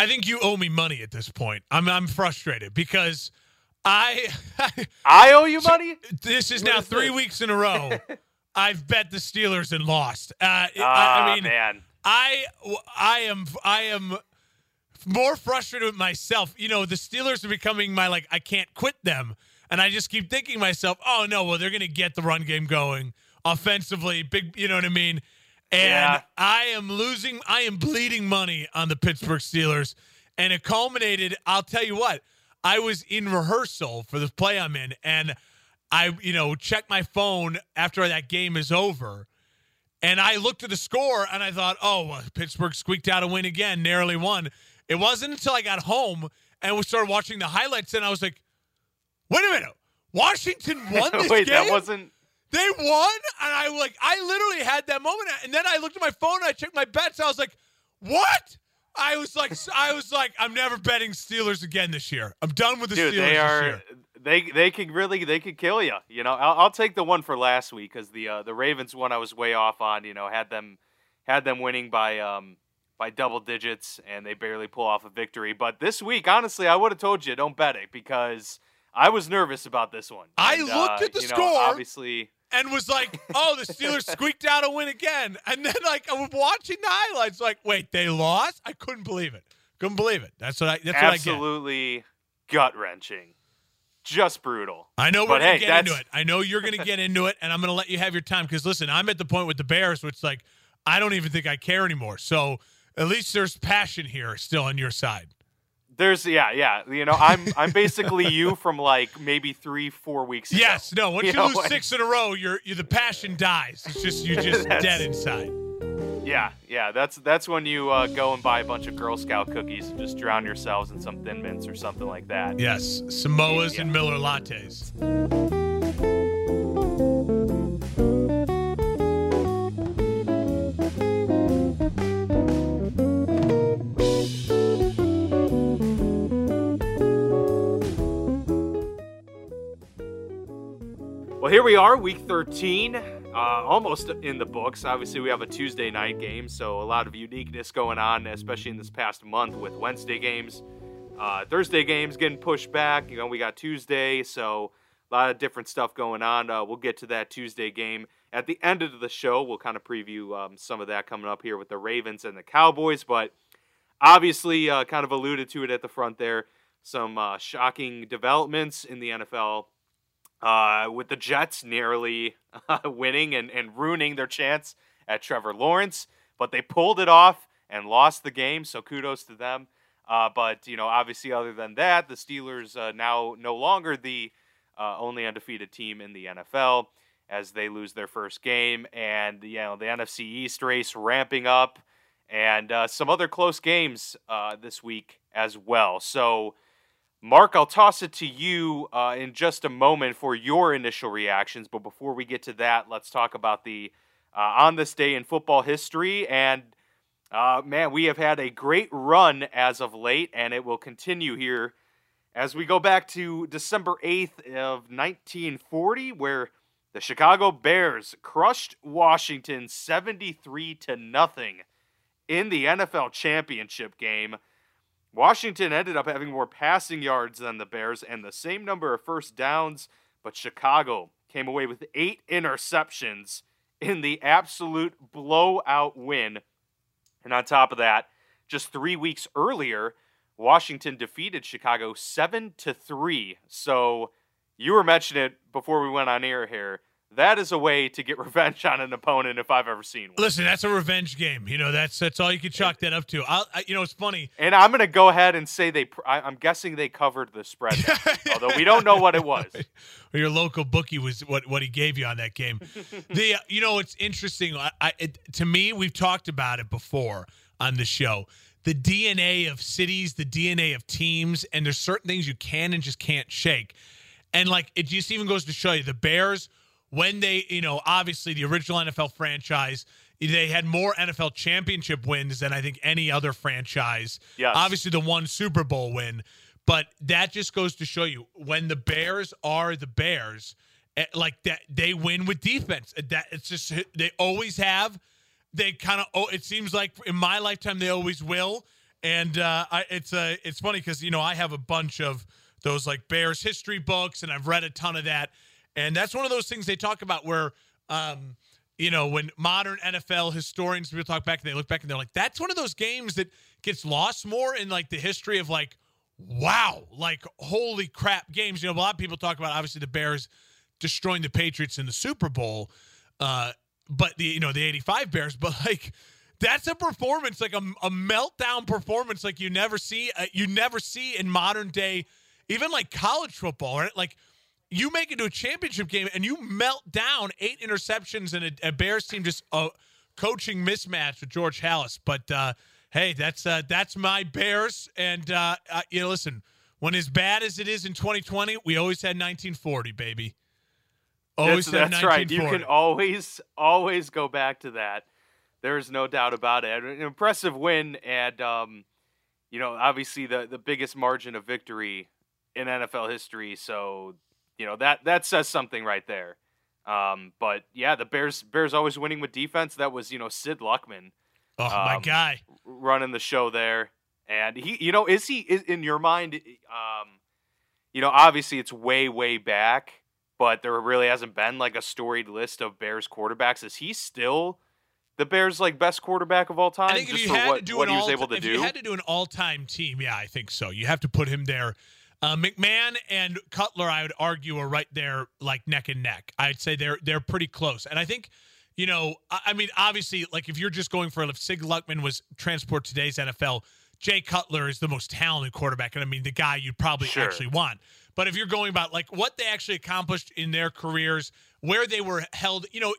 I think you owe me money at this point. I'm I'm frustrated because I I owe you money. This is now is three this? weeks in a row. I've bet the Steelers and lost. Uh, I, Ah, I mean, man. I I am I am more frustrated with myself. You know, the Steelers are becoming my like I can't quit them, and I just keep thinking to myself, oh no, well they're gonna get the run game going offensively, big. You know what I mean? And Yeah. I am losing. I am bleeding money on the Pittsburgh Steelers, and it culminated. I'll tell you what. I was in rehearsal for this play I'm in, and I, you know, checked my phone after that game is over. And I looked at the score and I thought, oh, well, Pittsburgh squeaked out a win again, narrowly won. It wasn't until I got home and we started watching the highlights and I was like, wait a minute, Washington won this Wait, game. that wasn't. They won, and I like I literally had that moment, and then I looked at my phone and I checked my bets. I was like, "What?" I was like, I was like, I'm never betting Steelers again this year. I'm done with the Dude, Steelers they this are year. they they could really they could kill you. You know, I'll, I'll take the one for last week because the uh, the Ravens one I was way off on. You know, had them had them winning by um by double digits and they barely pull off a victory. But this week, honestly, I would have told you don't bet it because I was nervous about this one. I And, looked uh, at the you know, score. obviously. And was like, "Oh, the Steelers squeaked out a win again." And then, like, I was watching the highlights, like, "Wait, they lost?" I couldn't believe it. Couldn't believe it. That's what I. That's absolutely gut wrenching, just brutal. I know we're But gonna hey, get into it. I know you're gonna get into it, and I'm gonna let you have your time because listen, I'm at the point with the Bears, which like, I don't even think I care anymore. So at least there's passion here still on your side. There's yeah yeah you know I'm I'm basically you from like maybe three four weeks. ago. Yes, no. Once you, You know, lose like- six in a row, you're, you the passion dies. It's just you're just dead inside. Yeah, yeah, that's that's when you uh, go and buy a bunch of Girl Scout cookies and just drown yourselves in some Thin Mints or something like that. Yes, Samoas Yeah. and Miller lattes. Well, here we are, week 13, uh, almost in the books. Obviously, we have a Tuesday night game, so a lot of uniqueness going on, especially in this past month with Wednesday games. Uh, Thursday games getting pushed back. You know, we got Tuesday, so a lot of different stuff going on. Uh, we'll get to that Tuesday game at the end of the show. We'll kind of preview um, some of that coming up here with the Ravens and the Cowboys, but obviously, uh, kind of alluded to it at the front there. Some uh, shocking developments in the NFL uh, with the Jets nearly uh, winning and, and ruining their chance at Trevor Lawrence, but they pulled it off and lost the game. So kudos to them. Uh, but you know, obviously, other than that, the Steelers uh, now no longer the uh, only undefeated team in the NFL as they lose their first game, and you know the NFC East race ramping up, and uh, some other close games this week as well. So. Mark, I'll toss it to you uh, in just a moment for your initial reactions. But before we get to that, let's talk about the uh, on this day in football history. And uh, man, we have had a great run as of late, and it will continue here as we go back to December 8th of 1940, where the Chicago Bears crushed Washington 73 to nothing in the NFL championship game. Washington ended up having more passing yards than the Bears and the same number of first downs, but Chicago came away with eight interceptions in the absolute blowout win. And on top of that, just three weeks earlier, Washington defeated Chicago seven to three. So you were mentioning it before we went on air here. That is a way to get revenge on an opponent if I've ever seen one. Listen, that's a revenge game. You know, that's that's all you can chalk that up to. I'll, I, you know, it's funny. And I'm going to go ahead and say they. I, I'm guessing they covered the spread, although we don't know what it was. Your local bookie was what what he gave you on that game. the uh, you know, it's interesting. I, I it, to me, we've talked about it before on the show. The DNA of cities, the DNA of teams, and there's certain things you can and just can't shake. And like it just even goes to show you the Bears when they, you know, obviously the original NFL franchise, they had more NFL championship wins than I think any other franchise. Yes. Obviously the one Super Bowl win, but that just goes to show you when the Bears are the Bears, eh, like that they win with defense. Eh, That it's just they always have. They kind of oh, it seems like in my lifetime they always will. And uh, I, it's uh, it's funny because you know I have a bunch of those like Bears history books, and I've read a ton of that. And that's one of those things they talk about where, um, you know, when modern NFL historians people talk back and they look back and they're like, that's one of those games that gets lost more in like the history of like, wow, like holy crap games. You know, a lot of people talk about obviously the Bears destroying the Patriots in the Super Bowl, uh, but the you know the '85 Bears, but like that's a performance like a, a meltdown performance like you never see uh, you never see in modern day even like college football right like you make it to a championship game and you melt down eight interceptions and a, a bears team just a coaching mismatch with george halas but uh, hey that's uh, that's my bears. And uh, uh, you know listen when as bad as it is in 2020 we always had 1940 baby. Always that's, had that's right. You can always always go back to that. There's no doubt about it. An impressive win, and um, you know, obviously the the biggest margin of victory in NFL history. So you know that that says something right there. Um, but yeah, the Bears Bears always winning with defense. That was you know Sid Luckman. Oh um, my guy running the show there, and he you know is he is, in your mind? Um, you know, obviously it's way way back, but there really hasn't been like a storied list of Bears quarterbacks. Is he still? the Bears like best quarterback of all time? I think if you had what, to do what an he all, was able to if do. you had to do an all-time team, yeah, I think so. You have to put him there. Uh, McMahon and Cutler, I would argue, are right there, like neck and neck. I'd say they're they're pretty close, and I think. You know, I, I mean, obviously, like if you're just going for if Sid Luckman was transport today's NFL, Jay Cutler is the most talented quarterback, and I mean the guy you'd probably sure. actually want. But if you're going about like what they actually accomplished in their careers, where they were held, you know,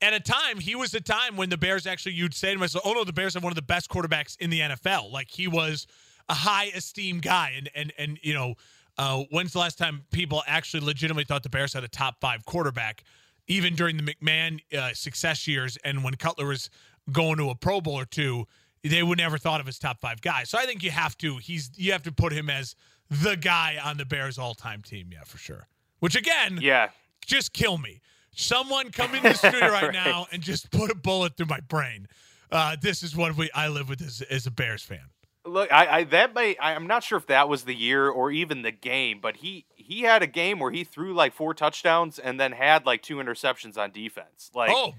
at a time, he was a time when the Bears actually, you'd say to myself, oh no, the Bears have one of the best quarterbacks in the NFL. Like he was a high esteem guy. And, and, and, you know, uh, when's the last time people actually legitimately thought the Bears had a top five quarterback, even during the McMahon uh, success years and when Cutler was going to a Pro Bowl or two, they would never thought of his top five guys. So I think you have to, he's, you have to put him as the guy on the Bears all time team. Yeah, for sure. Which again, yeah, just kill me. Someone come into the studio right, right, now and just put a bullet through my brain. Uh, this is what we I live with as, as a Bears fan. Look, I, I that may I'm not sure if that was the year or even the game, but he he had a game where he threw like four touchdowns and then had like two interceptions on defense. Like, oh,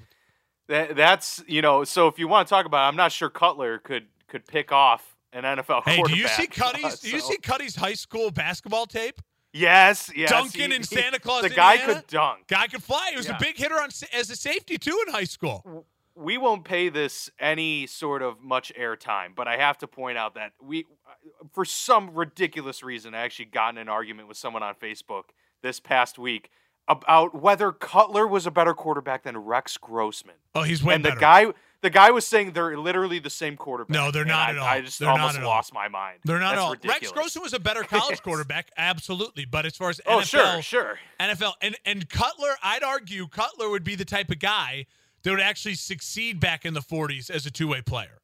that that's you know. So if you want to talk about, it, I'm not sure Cutler could could pick off an NFL hey, do you see Cuddy's? Uh, so. Do you see Cuddy's high school basketball tape? Yes, yes. Duncan he, in Santa Claus. The Indiana. guy could dunk. Guy could fly. He was Yeah. a big hitter on as a safety too in high school. We won't pay this any sort of much airtime, but I have to point out that we, uh, for some ridiculous reason, I actually got in an argument with someone on Facebook this past week about whether Cutler was a better quarterback than Rex Grossman. Oh, he's way and better. the guy, the guy was saying they're literally the same quarterback. No, they're not I, at all. I just They're not almost lost my mind. They're not That's all. ridiculous. Rex Grossman was a better college quarterback, absolutely. But as far as Oh, NFL, sure, sure. NFL and and Cutler, I'd argue Cutler would be the type of guy that would actually succeed back in the 40s as a two-way player.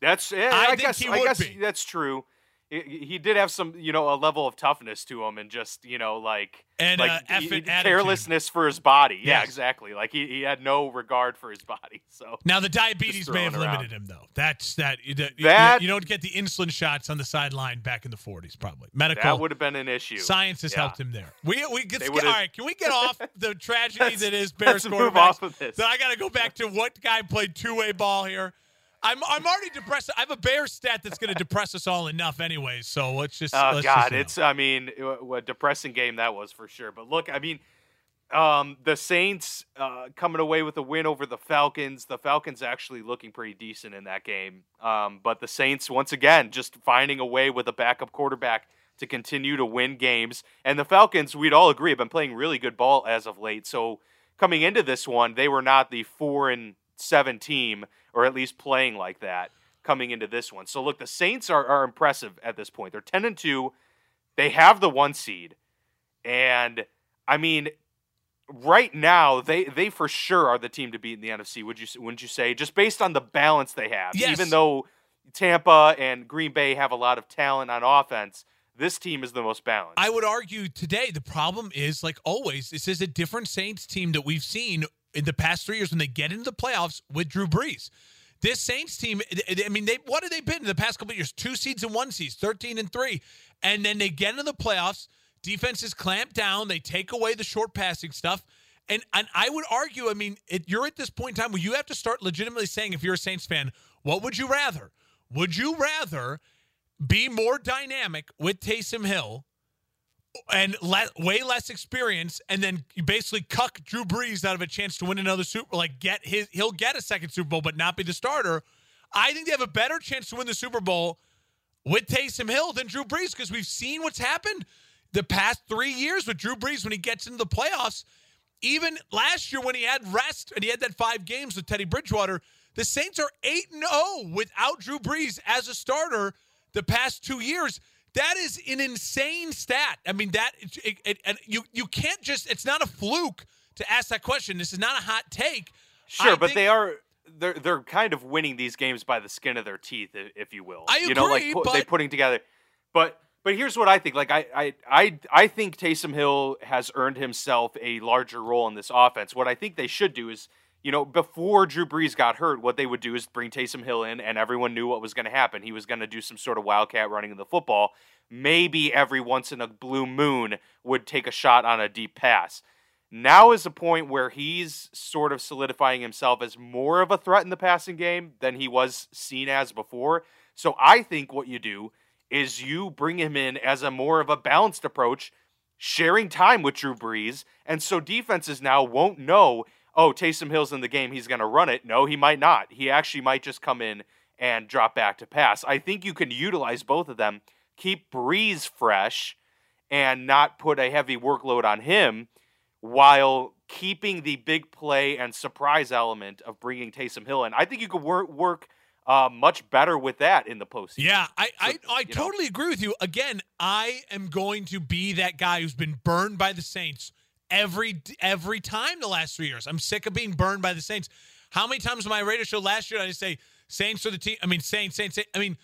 That's yeah, I I, think guess he I guess be. that's true. He, did have some, you know, a level of toughness to him, and just you know, like And, like uh, he- carelessness for his body. Yeah, exactly. Like he, he had no regard for his body. So Now the diabetes may have limited him though. That's that. You, you- That- you don't get the insulin shots on the sideline back in the 40s, probably. Medical that would have been an issue. science has Yeah. helped him there. We we get, all right. Can we get off the tragedy that is Bears move off of this. Then I got to go back to what guy played two way ball here. I'm I'm already depressed. I have a Bears stat that's going to depress us all enough, anyway. So let's just. Oh let's God, just, it's I mean, what a depressing game that was for sure. But look, I mean, um, the Saints uh, coming away with a win over the Falcons. The Falcons actually looking pretty decent in that game. Um, but the Saints once again just finding a way with a backup quarterback to continue to win games. And the Falcons, we'd all agree, have been playing really good ball as of late. So coming into this one, they were not the four and seven team, or at least playing like that coming into this one. So look, the Saints are, are impressive at this point. They're ten and two. They have the one seed, and I mean, right now they they for sure are the team to beat in the NFC. Would you wouldn't you say? Just based on the balance they have, Yes. even though Tampa and Green Bay have a lot of talent on offense, this team is the most balanced. I would argue today the problem is like always. This is a different Saints team that we've seen in the past three years when they get into the playoffs with Drew Brees. this Saints team, I mean, they what have they been in the past couple years? Two seeds and one seeds, 13 and three. And then they get into the playoffs. Defenses clamp down. They take away the short passing stuff. And and I would argue, I mean, it, you're at this point in time where you have to start legitimately saying, if you're a Saints fan, what would you rather? Would you rather be more dynamic with Taysom Hill and let way less experience, and then you basically cuck Drew Brees out of a chance to win another Super like get his he'll get a second Super Bowl, but not be the starter. I think they have a better chance to win the Super Bowl with Taysom Hill than Drew Brees because we've seen what's happened the past three years with Drew Brees when he gets into the playoffs. Even last year when he had rest and he had that five games with Teddy Bridgewater, the Saints are 8 and 0 without Drew Brees as a starter the past two years. That is an insane stat. I mean, that it, it, and you you can't just. It's not a fluke to ask that question. This is not a hot take. Sure, I but think, they are. They're they're kind of winning these games by the skin of their teeth, if you will. I you agree, know, like but, they putting together. But but here's what I think. Like I, I I I think Taysom Hill has earned himself a larger role in this offense. What I think they should do is you know, before Drew Brees got hurt, what they would do is bring Taysom Hill in, and everyone knew what was going to happen. He was going to do some sort of wildcat running of the football. Maybe every once in a blue moon would take a shot on a deep pass. Now is the point where he's sort of solidifying himself as more of a threat in the passing game than he was seen as before. So I think what you do is you bring him in as a more of a balanced approach, sharing time with Drew Brees, and so defenses now won't know oh, Taysom Hill's in the game, he's going to run it. No, he might not. He actually might just come in and drop back to pass. I think you can utilize both of them, keep Brees fresh, and not put a heavy workload on him while keeping the big play and surprise element of bringing Taysom Hill in. I think you could work work uh, much better with that in the postseason. Yeah, I I, I totally know. agree with you. Again, I am going to be that guy who's been burned by the Saints every every time the last three years. I'm sick of being burned by the Saints. How many times on my radio show last year did I say Saints are the team? I mean, Saints, Saints, Saints. I mean,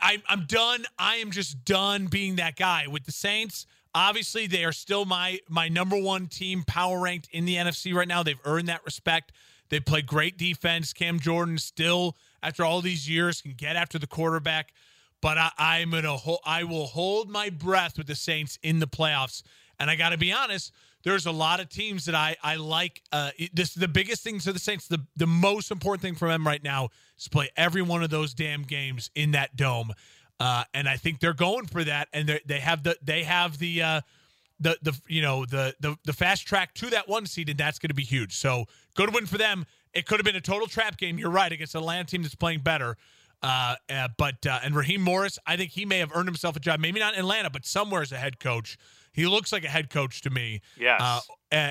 I, I'm done. I am just done being that guy with the Saints. Obviously, they are still my my number one team, power ranked in the NFC right now. They've earned that respect. They play great defense. Cam Jordan still, after all these years, can get after the quarterback. But I, am gonna, I will hold my breath with the Saints in the playoffs. And I got to be honest, there's a lot of teams that I I like. Uh, this the biggest thing to the Saints. The the most important thing for them right now is play every one of those damn games in that dome, uh, and I think they're going for that. And they they have the they have the. Uh, the the you know the the the fast track to that one seed and that's going to be huge. So good win for them. It could have been a total trap game. You're right against an Atlanta team that's playing better. Uh, uh, but uh, and Raheem Morris, I think he may have earned himself a job. Maybe not in Atlanta, but somewhere as a head coach. He looks like a head coach to me. Yes. Uh,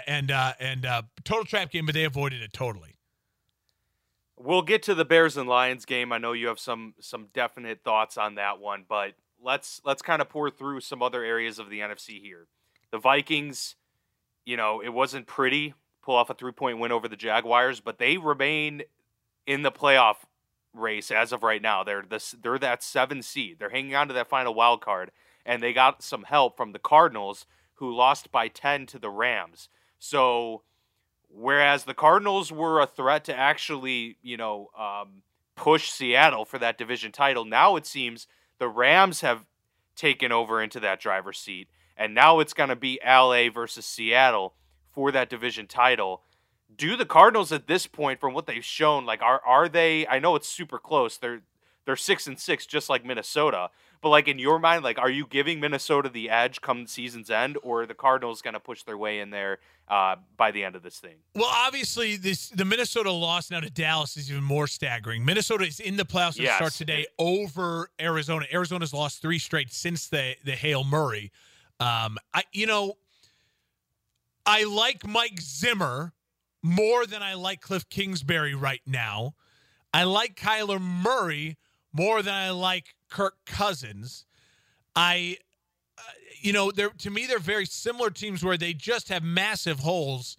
and uh, and uh, total trap game, but they avoided it totally. We'll get to the Bears and Lions game. I know you have some some definite thoughts on that one, but let's let's kind of pour through some other areas of the NFC here. The Vikings, you know, it wasn't pretty pull off a three point win over the Jaguars, but they remain in the playoff race as of right now. They're this they're that seven seed. They're hanging on to that final wild card and they got some help from the Cardinals, who lost by 10 to the Rams. So, whereas the Cardinals were a threat to actually, you know, um, push Seattle for that division title, now it seems the Rams have taken over into that driver's seat. And now it's going to be LA versus Seattle for that division title. Do the Cardinals at this point, from what they've shown, like are are they? I know it's super close. They're they're six and six, just like Minnesota. But like in your mind, like are you giving Minnesota the edge come season's end, or the Cardinals going to push their way in there uh, by the end of this thing? Well, obviously, this the Minnesota loss now to Dallas is even more staggering. Minnesota is in the playoffs to yes. start today over Arizona. Arizona's lost three straight since the the Hail Murray. Um, I you know, I like Mike Zimmer more than I like Cliff Kingsbury right now. I like Kyler Murray more than I like Kirk Cousins. I, uh, you know, they're to me they're very similar teams where they just have massive holes.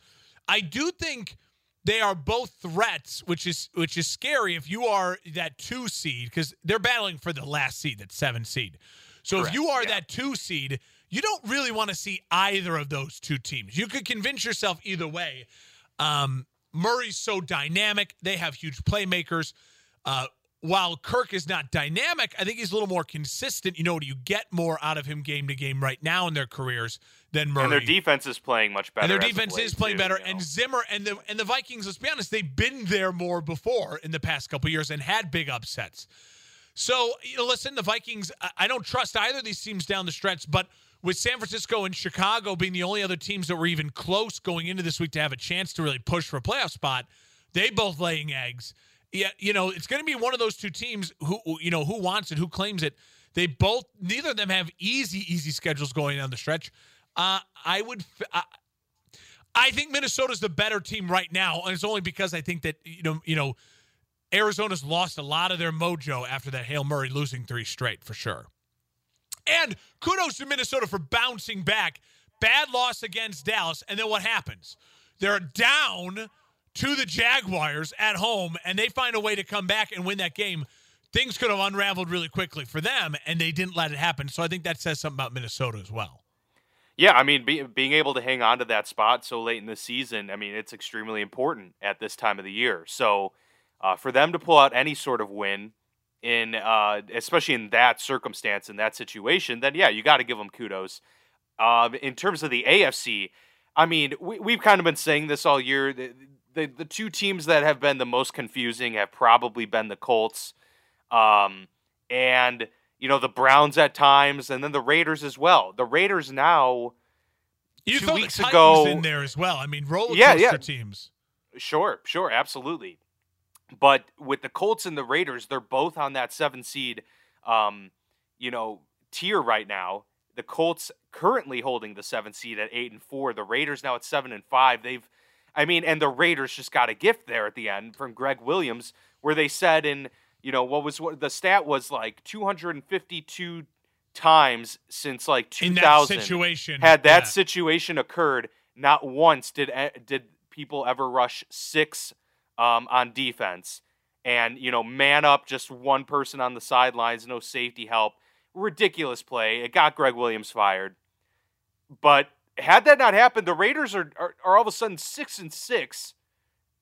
I do think they are both threats, which is which is scary if you are that two seed because they're battling for the last seed, that seven seed. So Correct. if you are yeah. that two seed, you don't really want to see either of those two teams. You could convince yourself either way. Um, Murray's so dynamic; they have huge playmakers. Uh, while Kirk is not dynamic, I think he's a little more consistent. You know, you get more out of him game to game right now in their careers than Murray. And their defense is playing much better. And their defense is playing too, better. you know? And Zimmer and the and the Vikings, let's be honest, they've been there more before in the past couple years and had big upsets. So, you know, listen, the Vikings, I, I don't trust either of these teams down the stretch, but with San Francisco and Chicago being the only other teams that were even close going into this week to have a chance to really push for a playoff spot, they both laying eggs. Yeah, you know, it's going to be one of those two teams who, you know, who wants it, who claims it. They both, neither of them have easy, easy schedules going down the stretch. Uh, I would, I, I think Minnesota's the better team right now, and it's only because I think that you know, you know, Arizona's lost a lot of their mojo after that Hail Murray losing three straight for sure. And kudos to Minnesota for bouncing back. Bad loss against Dallas, and then what happens? They're down to the Jaguars at home, and they find a way to come back and win that game. Things could have unraveled really quickly for them, and they didn't let it happen. So I think that says something about Minnesota as well. Yeah, I mean, be, being able to hang on to that spot so late in the season, I mean, it's extremely important at this time of the year. So uh, for them to pull out any sort of win in, uh, especially in that circumstance, in that situation, then yeah, you got to give them kudos. Uh, in terms of the AFC, I mean, we, we've kind of been saying this all year. The, the, the two teams that have been the most confusing have probably been the Colts, um, and you know the Browns at times, and then the Raiders as well. The Raiders now. You two weeks the ago- in there as well. I mean, roller Yeah, coaster yeah. teams. Sure, sure, absolutely. But with the Colts and the Raiders, they're both on that seven seed, um, you know, tier right now. The Colts currently holding the seven seed at eight and four. The Raiders now at seven and five. They've, I mean, and the Raiders just got a gift there at the end from Gregg Williams, where they said in, you know, what was what the stat was like two hundred and fifty-two times since like 2000 In that situation, had that yeah. situation occurred, not once did did people ever rush six um, on defense, and you know, man up, just one person on the sidelines, no safety help, ridiculous play. It got Gregg Williams fired, but had that not happened, the Raiders are are, are all of a sudden six and six,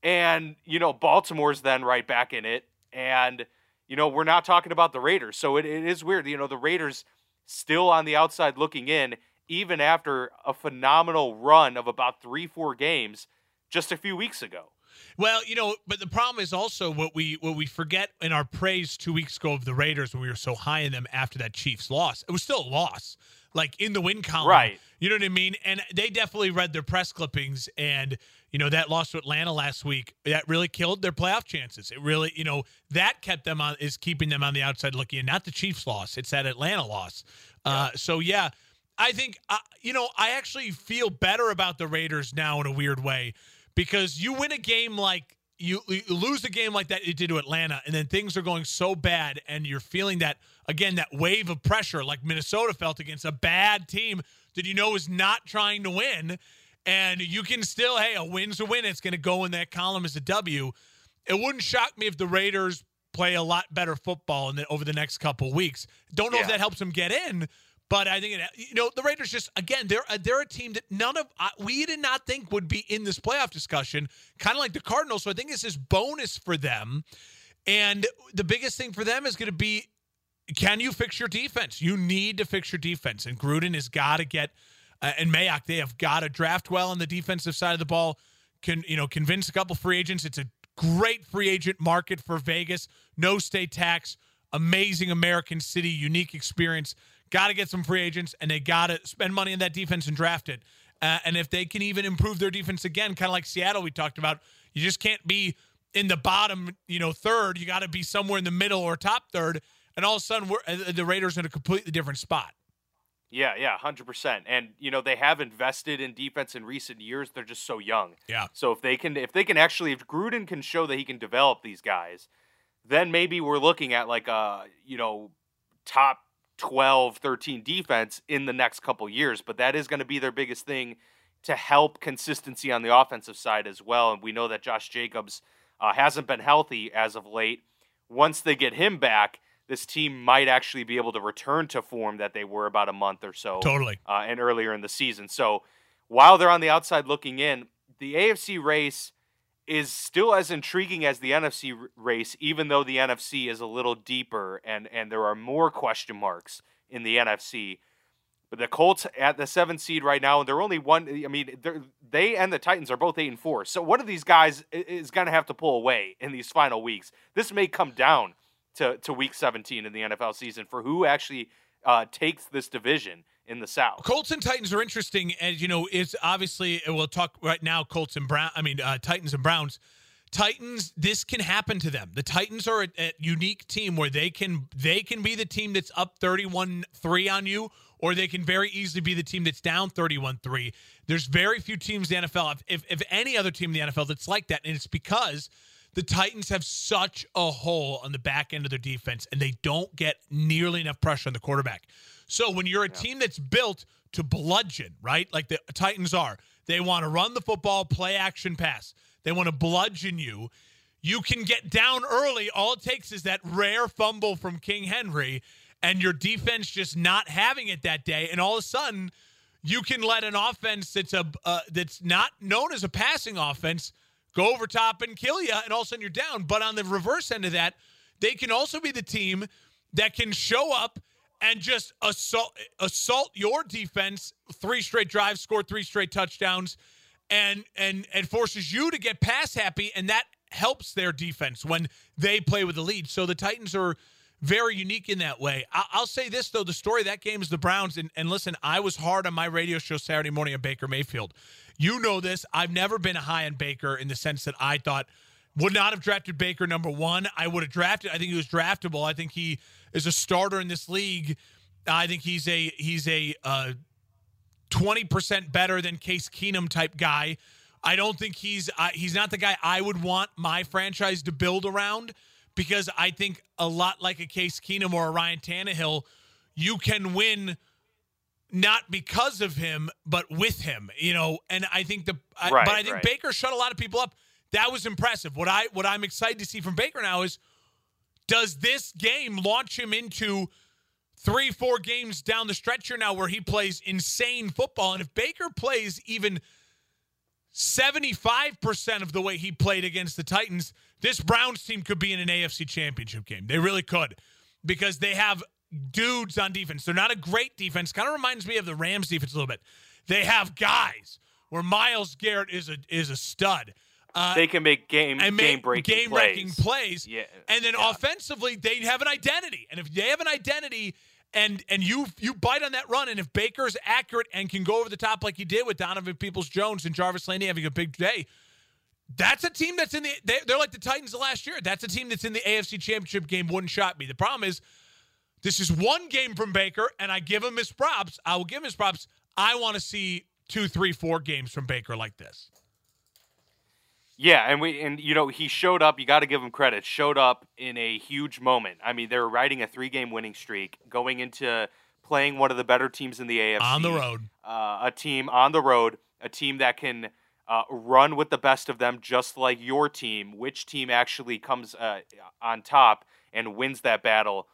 and you know, Baltimore's then right back in it, and you know, we're not talking about the Raiders, so it, it is weird. You know, the Raiders still on the outside looking in, even after a phenomenal run of about three, four games just a few weeks ago. Well, you know, but the problem is also what we what we forget in our praise two weeks ago of the Raiders when we were so high in them after that Chiefs loss. It was still a loss, like in the win column, Right. You know what I mean? And they definitely read their press clippings, and you know that loss to Atlanta last week that really killed their playoff chances. It really, you know, that kept them on is keeping them on the outside looking in. Not the Chiefs loss; it's that Atlanta loss. Uh, so yeah. I think, uh, you know, I actually feel better about the Raiders now in a weird way because you win a game like you, you lose a game like that you did to Atlanta, and then things are going so bad, and you're feeling that again that wave of pressure like Minnesota felt against a bad team that you know is not trying to win, and you can still hey a win's a win. It's going to go in that column as a W. It wouldn't shock me if the Raiders play a lot better football in the, over the next couple weeks. Don't know if that helps them get in, but I think it, you know the Raiders just again they're a, they're a team that none of uh, we did not think would be in this playoff discussion, kind of like the Cardinals. So I think this is bonus for them, and the biggest thing for them is going to be can you fix your defense? You need to fix your defense, and Gruden has got to get uh, and Mayock they have got to draft well on the defensive side of the ball. Can you know convince a couple free agents? It's a great free agent market for Vegas. No state tax, amazing American city, unique experience. Got to get some free agents, and they got to spend money on that defense and draft it. Uh, and if they can even improve their defense again, kind of like Seattle we talked about, you just can't be in the bottom, you know, third. You got to be somewhere in the middle or top third. And all of a sudden, we're uh, the Raiders in a completely different spot. Yeah, yeah, hundred percent. And you know they have invested in defense in recent years. They're just so young. Yeah. So if they can, if they can actually, if Gruden can show that he can develop these guys, then maybe we're looking at like a you know top 12, 13 defense in the next couple years. But that is going to be their biggest thing to help consistency on the offensive side as well. And we know that Josh Jacobs uh, hasn't been healthy as of late. Once they get him back, this team might actually be able to return to form that they were about a month or so Totally. uh, and earlier in the season. So while they're on the outside looking in, the AFC race is still as intriguing as the NFC race, even though the NFC is a little deeper and and there are more question marks in the NFC. But the Colts at the seventh seed right now, and they're only one. I mean, they and the Titans are both eight and four. So one of these guys is going to have to pull away in these final weeks. This may come down to to week seventeen in the NFL season for who actually uh, takes this division in the South. Colts and Titans are interesting, and you know, it's obviously we'll talk right now. Colts and Brown. I mean, uh, Titans and Browns. Titans, this can happen to them. The Titans are a, a unique team where they can they can be the team that's up 31-3 on you, or they can very easily be the team that's down 31-3. There's very few teams in the NFL, if, if any other team in the NFL that's like that, and it's because the Titans have such a hole on the back end of their defense, and they don't get nearly enough pressure on the quarterback. So when you're a yeah. team that's built to bludgeon, right? Like the Titans are, they want to run the football, play action pass. They want to bludgeon you. You can get down early. All it takes is that rare fumble from King Henry and your defense just not having it that day. And all of a sudden, you can let an offense that's a uh, that's not known as a passing offense go over top and kill you, and all of a sudden you're down. But on the reverse end of that, they can also be the team that can show up and just assault assault your defense. Three straight drives, score three straight touchdowns, and and and forces you to get pass happy, and that helps their defense when they play with the lead. So the Titans are very unique in that way. I- will say this though: the story of that game is the Browns. And, and listen, I was hard on my radio show Saturday morning on Baker Mayfield. You know this. I've never been high on Baker in the sense that I thought would not have drafted Baker number one. I would have drafted. I think he was draftable. I think he is a starter in this league. I think he's a he's a uh, twenty percent better than Case Keenum type guy. I don't think he's uh, he's not the guy I would want my franchise to build around because I think a lot like a Case Keenum or a Ryan Tannehill, you can win not because of him but with him. You know, and I think the I, but I think right. Baker shut a lot of people up. That was impressive. What I what I'm excited to see from Baker now is does this game launch him into three, four games down the stretch here now where he plays insane football? And if Baker plays even 75% of the way he played against the Titans, this Browns team could be in an AFC championship game. They really could because they have dudes on defense. They're not a great defense. Kind of reminds me of the Rams defense a little bit. They have guys where Myles Garrett is a is a stud. Uh, they can make game game breaking game breaking plays. Yeah. And then yeah. offensively, they have an identity. And if they have an identity and and you you bite on that run, and if Baker's accurate and can go over the top like he did with Donovan Peoples Jones and Jarvis Landry having a big day, that's a team that's in the they, they're like the Titans of last year. That's a team that's in the AFC Championship game. Wouldn't shot me. The problem is this is one game from Baker, and I give him his props. I will give him his props. I want to see two, three, four games from Baker like this. Yeah, and we and you know he showed up. You got to give him credit. Showed up in a huge moment. I mean, they were riding a three-game winning streak, going into playing one of the better teams in the AFC on the road. Uh, a team on the road, a team that can uh, run with the best of them, just like your team. Which team actually comes uh, on top and wins that battle?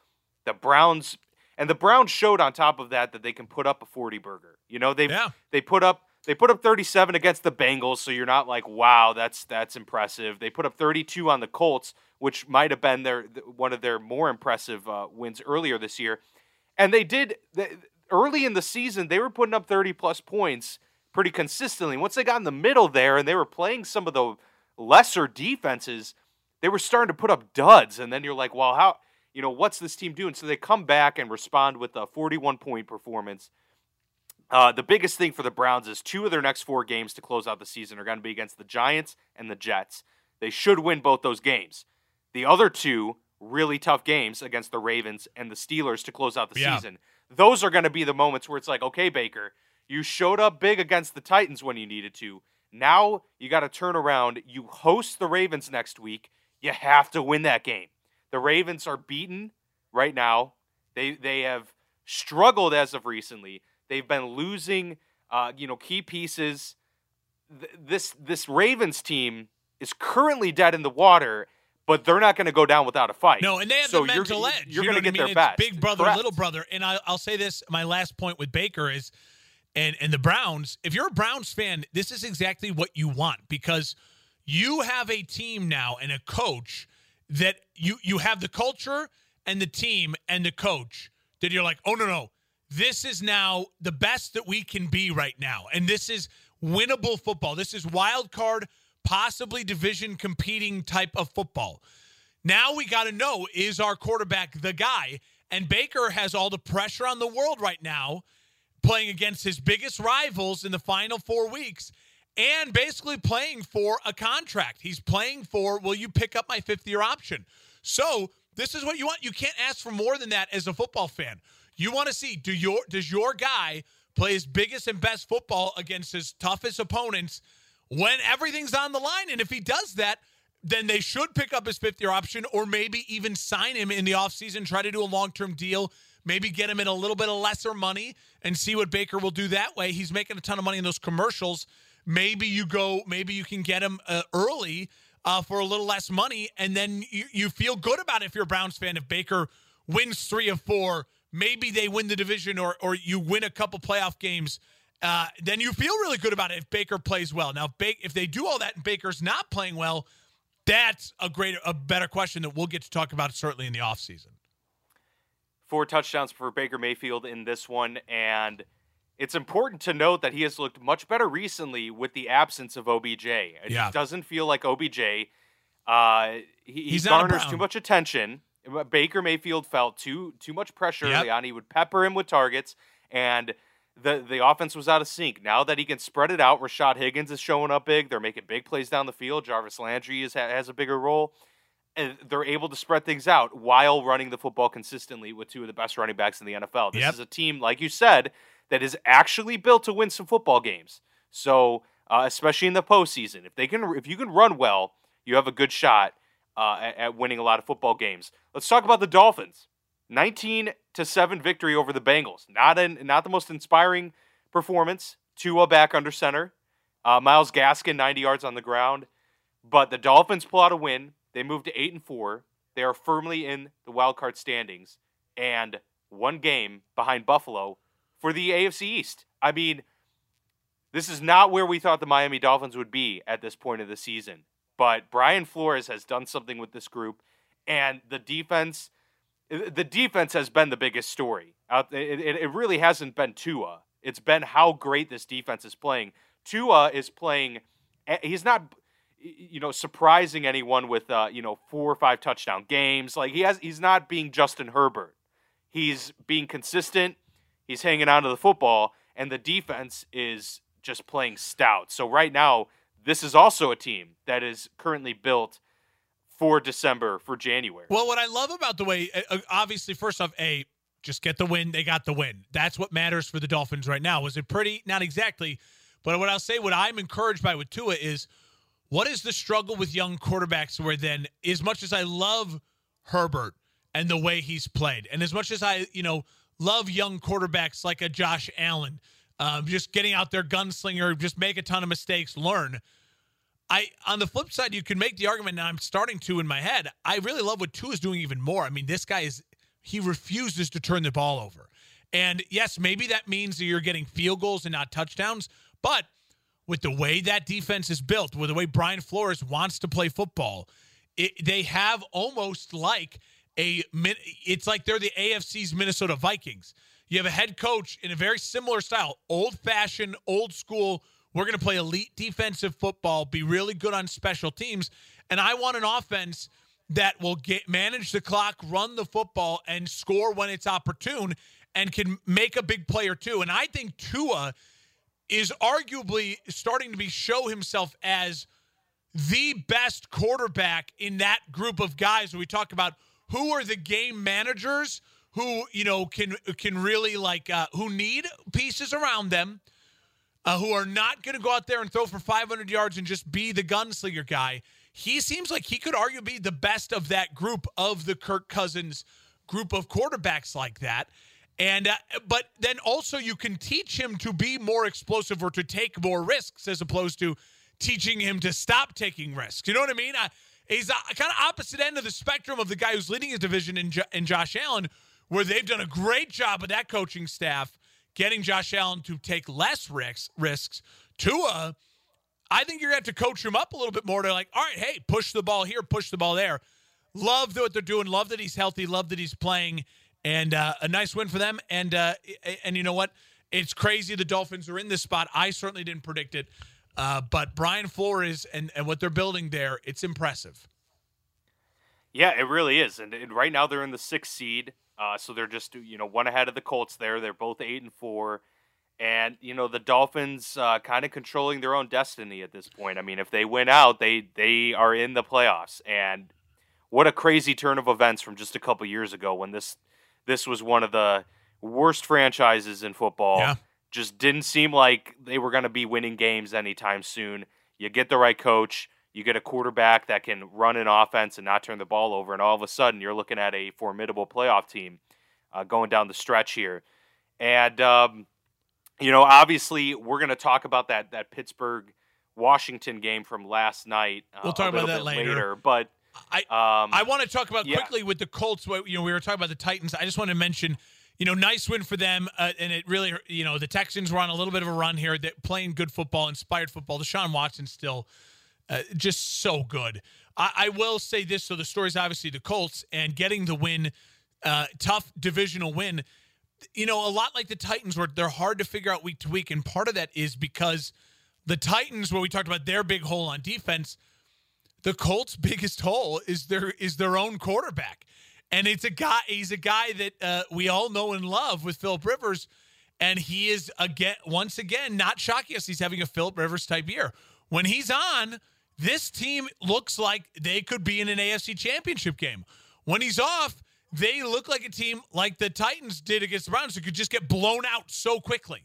The Browns and the Browns showed on top of that that they can put up a forty burger. You know they yeah. they put up they put up 37 against the Bengals, so you're not like, wow, that's that's impressive. They put up 32 on the Colts, which might have been their one of their more impressive uh, wins earlier this year. And they did they, early in the season. They were putting up 30 plus points pretty consistently. Once they got in the middle there, and they were playing some of the lesser defenses, they were starting to put up duds. And then you're like, well, how you know what's this team doing? So they come back and respond with a 41 point performance uh, the biggest thing for the Browns is two of their next four games to close out the season are going to be against the Giants and the Jets. They should win both those games. The other two really tough games against the Ravens and the Steelers to close out the yeah. season. Those are going to be the moments where it's like, okay, Baker, you showed up big against the Titans when you needed to. Now you got to turn around. You host the Ravens next week. You have to win that game. The Ravens are beaten right now. They they have struggled as of recently. They've been losing, uh, you know, key pieces. Th- this this Ravens team is currently dead in the water, but they're not going to go down without a fight. No, and they have so the mental you're, edge. You're you going to get I mean? their best. Big brother, Correct. little brother. And I, I'll say this: my last point with Baker is, and and the Browns. If you're a Browns fan, this is exactly what you want because You have a team now and a coach that you you have the culture and the team and the coach that you're like, oh no no, this is now the best that we can be right now, and this is winnable football. This is wild card, possibly division competing type of football. Now we got to know is our quarterback the guy? And Baker has all the pressure on the world right now, playing against his biggest rivals in the final four weeks and basically playing for a contract. He's playing for, will you pick up my fifth year option? So this is what you want. You can't ask for more than that as a football fan. You want to see do your does your guy play his biggest and best football against his toughest opponents when everything's on the line? And if he does that, then they should pick up his fifth year option or maybe even sign him in the offseason, try to do a long term deal, maybe get him in a little bit of lesser money and see what Baker will do that way. He's making a ton of money in those commercials. Maybe you go, maybe you can get him uh, early uh, for a little less money, and then you, you feel good about it if you're a Browns fan. If Baker wins three of four, maybe they win the division or, or you win a couple playoff games. Uh, then you feel really good about it if Baker plays well. Now, if, if they do all that and Baker's not playing well, that's a greater, a better question that we'll get to talk about certainly in the offseason. Four touchdowns for Baker Mayfield in this one, and it's important to note that he has looked much better recently with the absence of OBJ. It yeah. doesn't feel like OBJ. Uh, he, he garners too much attention. Baker Mayfield felt too too much pressure yep. early on. He would pepper him with targets, and the the offense was out of sync. Now that he can spread it out, Rashad Higgins is showing up big. They're making big plays down the field. Jarvis Landry is, has a bigger role. And they're able to spread things out while running the football consistently with two of the best running backs in the NFL. This yep. is a team, like you said, that is actually built to win some football games. So, uh, especially in the postseason, if they can, if you can run well, you have a good shot uh, at, winning a lot of football games. Let's talk about the Dolphins. 19 to 7 victory over the Bengals. Not in, not the most inspiring performance. Tua back under center. Uh, Myles Gaskin 90 yards on the ground. But the Dolphins pull out a win. They move to 8 and 4. They are firmly in the wild card standings and one game behind Buffalo for the AFC East. I mean, this is not where we thought the Miami Dolphins would be at this point of the season. But Brian Flores has done something with this group, and the defense the defense has been the biggest story. It, really hasn't been Tua. It's been how great this defense is playing. Tua is playing. He's not, you know, surprising anyone with uh, you know four or five touchdown games. Like he has, he's not being Justin Herbert. He's being consistent. He's hanging on to the football, and the defense is just playing stout. So right now, this is also a team that is currently built for December, for January. Well, what I love about the way, uh, uh, obviously, first off, a just get the win. They got the win. That's what matters for the Dolphins right now. Was it pretty? Not exactly. But what I'll say, what I'm encouraged by with Tua is what is the struggle with young quarterbacks where then, as much as I love Herbert and the way he's played, and as much as I, you know, love young quarterbacks like a Josh Allen, um, just getting out there gunslinger, just make a ton of mistakes, learn. I on the flip side, you can make the argument, and I'm starting to in my head. I really love what Tua is doing even more. I mean, this guy is he refuses to turn the ball over. And yes, maybe that means that you're getting field goals and not touchdowns, but with the way that defense is built, with the way Brian Flores wants to play football, it, they have almost like a it's like they're the AFC's Minnesota Vikings. You have a head coach in a very similar style, old fashioned, old school we're going to play elite defensive football, be really good on special teams. And I want an offense that will get manage the clock, run the football, and score when it's opportune and can make a big play or two. And I think Tua is arguably starting to be show himself as the best quarterback in that group of guys when we talk about who are the game managers who you know can can really like uh, who need pieces around them uh, who are not going to go out there and throw for 500 yards and just be the gunslinger guy. He seems like he could arguably be the best of that group of the Kirk Cousins group of quarterbacks like that. And uh, but then also you can teach him to be more explosive or to take more risks as opposed to teaching him to stop taking risks. You know what I mean? I, he's a, kind of opposite end of the spectrum of the guy who's leading his division in, in Josh Allen, where they've done a great job with that coaching staff getting Josh Allen to take less risks. Risks. Tua, I think you're going to have to coach him up a little bit more to like, all right, hey, push the ball here, push the ball there. Love what they're doing. Love that he's healthy. Love that he's playing, and uh, a nice win for them. And uh, and you know what? It's crazy the Dolphins are in this spot. I certainly didn't predict it, uh, but Brian Flores and and what they're building there, it's impressive. Yeah, it really is. And, and right now they're in the sixth seed, uh, so they're just you know one ahead of the Colts. There, they're both eight and four. And you know the Dolphins uh, kind of controlling their own destiny at this point. I mean, if they win out, they they are in the playoffs. And what a crazy turn of events from just a couple years ago when this this was one of the worst franchises in football. Yeah. Just didn't seem like they were going to be winning games anytime soon. You get the right coach, you get a quarterback that can run an offense and not turn the ball over, and all of a sudden you're looking at a formidable playoff team uh, going down the stretch here. And um, you know, obviously, we're going to talk about that that Pittsburgh Washington game from last night. Uh, we'll talk about that later. later. But I um, I want to talk about yeah. quickly with the Colts. You know, we were talking about the Titans. I just want to mention. You know, nice win for them, uh, and it really, you know, the Texans were on a little bit of a run here. That playing good football, inspired football. Deshaun Watson still uh, just so good. I, I, will say this: so the story is obviously the Colts and getting the win, uh, tough divisional win you know, a lot like the Titans, where they're hard to figure out week to week. And part of that is because the Titans, where we talked about their big hole on defense, the Colts' biggest hole is their is their own quarterback, and it's a guy. He's a guy that uh, we all know and love with Philip Rivers, and he is again once again not shocking us. He's having a Philip Rivers type year. When he's on, this team looks like they could be in an AFC Championship game. When he's off, they look like a team like the Titans did against the Browns who could just get blown out so quickly.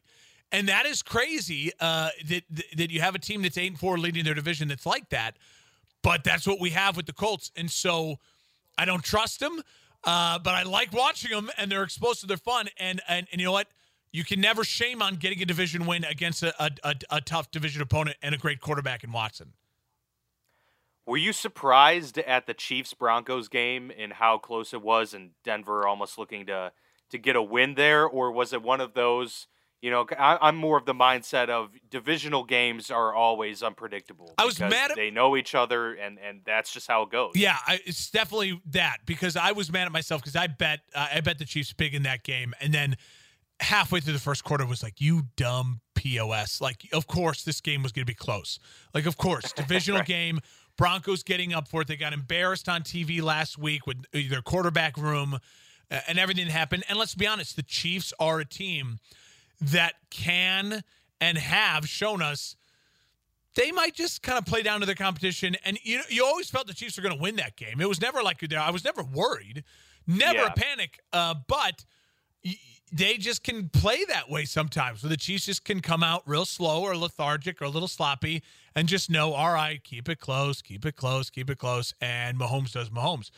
And that is crazy uh, that that you have a team that's eight and four leading their division that's like that. But that's what we have with the Colts, and so I don't trust them. Uh, but I like watching them, and they're explosive, they're fun, and and and you know what? You can never shame on getting a division win against a, a, a, a tough division opponent and a great quarterback in Watson. Were you surprised at the Chiefs Broncos game and how close it was, and Denver almost looking to to get a win there, or was it one of those? You know, I, am more of the mindset of divisional games are always unpredictable. I was mad at they know each other, and and that's just how it goes. Yeah, I, it's definitely that because I was mad at myself because I bet uh, I bet the Chiefs big in that game, and then halfway through the first quarter was like, "You dumb pos!" Like, of course this game was going to be close. Like, of course, divisional right. game Broncos getting up for it. They got embarrassed on TV last week with their quarterback room uh, and everything happened. And let's be honest, the Chiefs are a team that can and have shown us they might just kind of play down to the competition. And you you always felt the Chiefs were going to win that game. It was never like I was never worried, never yeah. a panic. Uh, but they just can play that way sometimes. So the Chiefs just can come out real slow or lethargic or a little sloppy and just know, all right, keep it close, keep it close, keep it close. And Mahomes does Mahomes.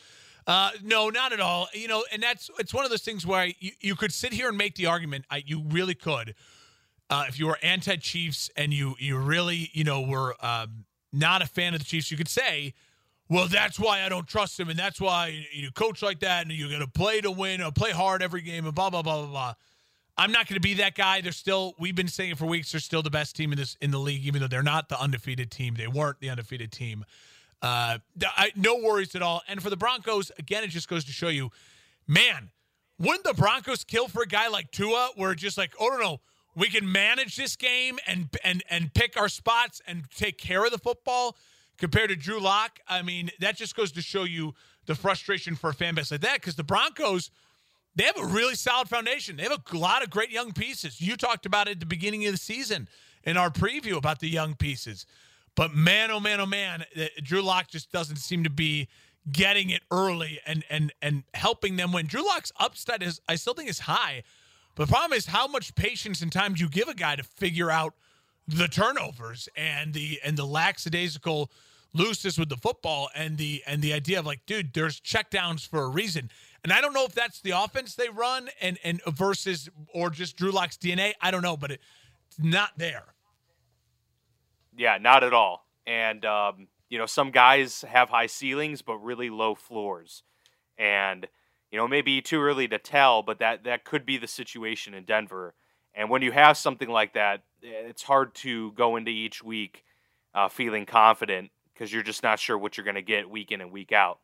Uh, no, not at all. You know, and that's it's one of those things where you, you could sit here and make the argument. I, you really could, uh, if you were anti-Chiefs and you you really you know were um, not a fan of the Chiefs, you could say, well, that's why I don't trust him, and that's why you coach like that, and you're going to play to win or play hard every game, and blah blah blah blah blah. I'm not going to be that guy. They're still. We've been saying it for weeks. They're still the best team in this in the league, even though they're not the undefeated team. They weren't the undefeated team. Uh, I, no worries at all. And for the Broncos, again, it just goes to show you, man, wouldn't the Broncos kill for a guy like Tua, where just like, oh no, no, we can manage this game and and and pick our spots and take care of the football compared to Drew Lock. I mean, that just goes to show you the frustration for a fan base like that because the Broncos they have a really solid foundation. They have a lot of great young pieces. You talked about it at the beginning of the season in our preview about the young pieces. But man, oh man, oh man, eh, Drew Lock just doesn't seem to be getting it early and and and helping them win. Drew Lock's upside is I still think is high. But the problem is how much patience and time do you give a guy to figure out the turnovers and the and the lackadaisical looseness with the football and the and the idea of like, dude, there's checkdowns for a reason. And I don't know if that's the offense they run and and versus or just Drew Lock's DNA. I don't know, but it's not there. Yeah, not at all. And um, you know, some guys have high ceilings but really low floors. And you know, maybe too early to tell, but that that could be the situation in Denver. And when you have something like that, it's hard to go into each week uh, feeling confident because you're just not sure what you're going to get week in and week out.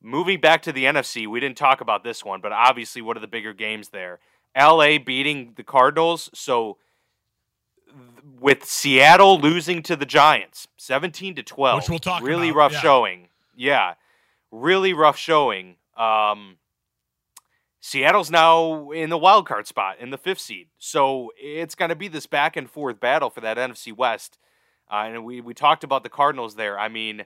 Moving back to the NFC, we didn't talk about this one, but obviously, what are the bigger games there? LA beating the Cardinals. So, with Seattle losing to the Giants, 17 to 12. Which we'll talk Really about, rough yeah. showing. Yeah. Really rough showing. Um, Seattle's now in the wild card spot in the fifth seed. So it's going to be this back and forth battle for that NFC West. Uh, and we, we talked about the Cardinals there. I mean,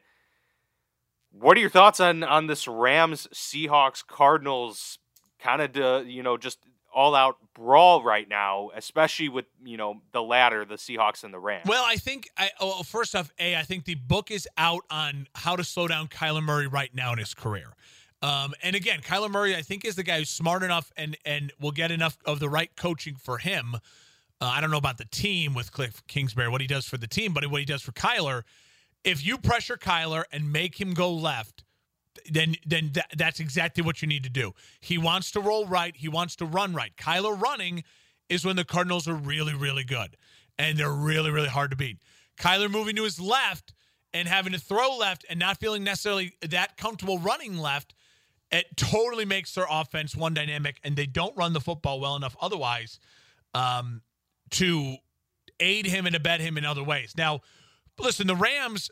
what are your thoughts on, on this Rams, Seahawks, Cardinals kind of, you know, just all out brawl right now, especially with, you know, the latter, the Seahawks and the Rams? Well, I think I oh, first off, a I think the book is out on how to slow down Kyler Murray right now in his career. Um, and again, Kyler Murray, I think, is the guy who's smart enough and and will get enough of the right coaching for him. Uh, I don't know about the team with Cliff Kingsbury, what he does for the team, but what he does for Kyler. If you pressure Kyler and make him go left, then then that, that's exactly what you need to do. He wants to roll right. He wants to run right. Kyler running is when the Cardinals are really, really good. And they're really, really hard to beat. Kyler moving to his left and having to throw left and not feeling necessarily that comfortable running left, it totally makes their offense one dynamic, and they don't run the football well enough otherwise um, to aid him and abet him in other ways. Now, listen, the Rams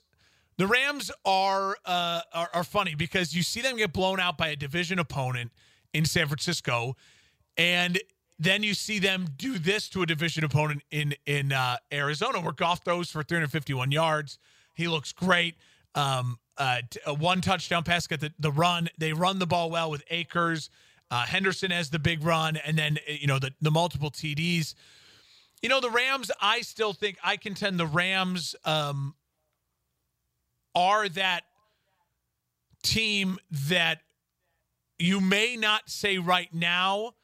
the Rams are, uh, are are funny because you see them get blown out by a division opponent in San Francisco, and then you see them do this to a division opponent in in uh, Arizona, where Goff throws for 351 yards. He looks great. Um, uh, a one touchdown pass, got the, the run. They run the ball well with Akers. Uh, Henderson has the big run, and then uh, you know the the multiple TDs. You know the Rams. I still think I contend the Rams um, are that team that you may not say right now